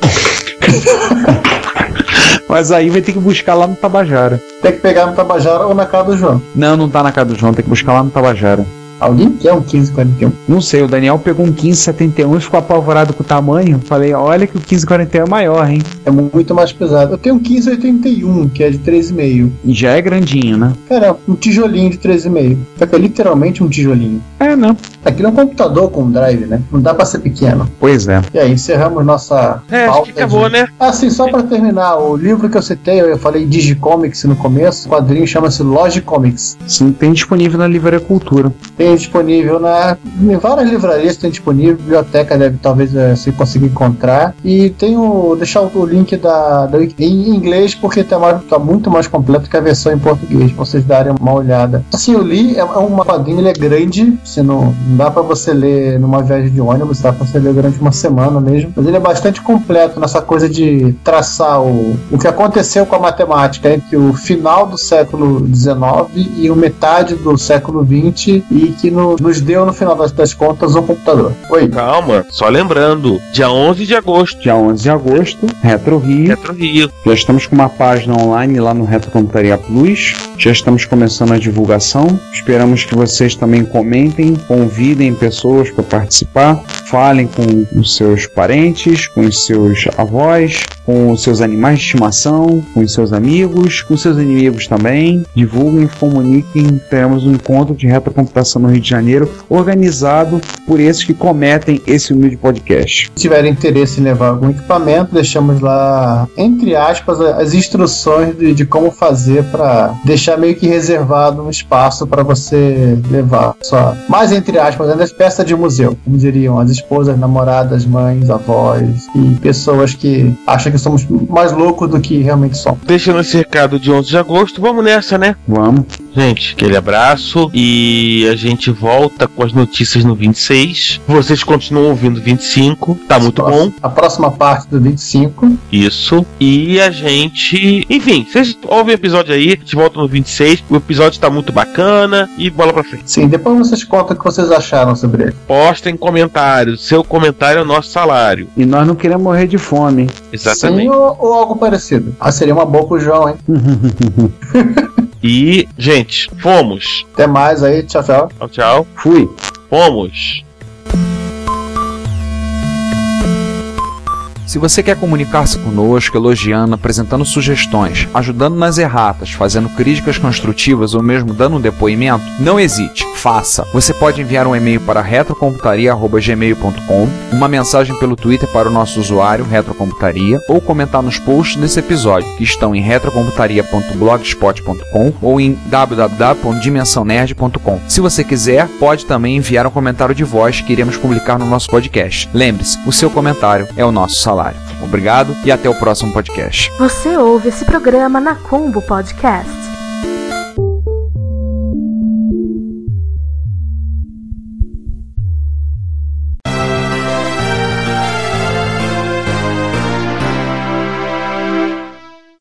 <laughs> Mas aí vai ter que buscar lá no Tabajara. Tem que pegar no Tabajara ou na casa do João? Não, não tá na casa do João, tem que buscar lá no Tabajara. Alguém quer um 1541? Não sei, o Daniel pegou um 1571 e ficou apavorado com o tamanho. Falei, olha que o 1541 é maior, hein? É muito mais pesado. Eu tenho um 1581, que é de 3,5. E já é grandinho, né? Cara, um tijolinho de 3,5. Só que é literalmente um tijolinho. É, não. Aquilo é um computador com drive, né? Não dá pra ser pequeno. Pois é. E aí, encerramos nossa. É, acho que acabou, de... né? Ah, sim, só pra terminar, o livro que eu citei, eu falei Digicomics no começo, o quadrinho chama-se Logicomics. Sim, tem disponível na Livraria Cultura. Tem disponível na, em várias livrarias, tem disponível, biblioteca deve talvez é, se conseguir encontrar. E tem o. deixar o link da, da em inglês, porque tá, mais, tá muito mais completo que a versão em português, pra vocês darem uma olhada. Assim, eu li, é, é uma quadrinho, ele é grande, se não, não dá para você ler numa viagem de ônibus, dá pra você ler durante uma semana mesmo. Mas ele é bastante completo nessa coisa de traçar o, o que aconteceu com a matemática entre o final do século XIX e o metade do século XX e que no, nos deu, no final das, das contas, o computador. Oi. Calma, só lembrando, dia 11 de agosto. Dia 11 de agosto, Retro Rio. Retro Rio. Já estamos com uma página online lá no Retro Computaria Plus. Já estamos começando a divulgação. Esperamos que vocês também comentem, convidem pessoas para participar, falem com os seus parentes, com os seus avós, com os seus animais de estimação, com os seus amigos, com os seus inimigos também. Divulguem, comuniquem. Teremos um encontro de retrocomputação no Rio de Janeiro, organizado por esses que cometem esse humilde podcast. Se tiver interesse em levar algum equipamento, deixamos lá, entre aspas, as instruções de, de como fazer para deixar meio que reservado um espaço para você levar. Só mais entre aspas, ainda peça de museu, como diriam as esposas, namoradas, mães, avós e pessoas que acham que somos mais loucos do que realmente somos. Deixando esse recado de 11 de agosto, vamos nessa, né? Vamos. Gente, aquele abraço e a gente volta com as notícias no 26. Vocês continuam ouvindo 25, tá muito bom. A próxima parte do 25. Isso. E a gente. Enfim, vocês ouvem o episódio aí, a gente volta no 26. O episódio tá muito bacana e bola pra frente. Sim, depois vocês contam o que vocês acharam sobre ele. Postem comentários. Seu comentário é o nosso salário. E nós não queremos morrer de fome. Exatamente. Sim, ou, ou algo parecido. Ah, seria uma boa pro João, hein? <laughs> E, gente, fomos. Até mais aí, tchau, tchau. Tchau, tchau. Fui. Fomos. Se você quer comunicar-se conosco, elogiando, apresentando sugestões, ajudando nas erratas, fazendo críticas construtivas ou mesmo dando um depoimento, não hesite, faça. Você pode enviar um e-mail para retrocomputaria.gmail.com, uma mensagem pelo Twitter para o nosso usuário Retrocomputaria ou comentar nos posts desse episódio, que estão em retrocomputaria.blogspot.com ou em www.dimensãonerd.com. Se você quiser, pode também enviar um comentário de voz que iremos publicar no nosso podcast. Lembre-se, o seu comentário é o nosso salário. Obrigado e até o próximo podcast. Você ouve esse programa na Combo Podcast.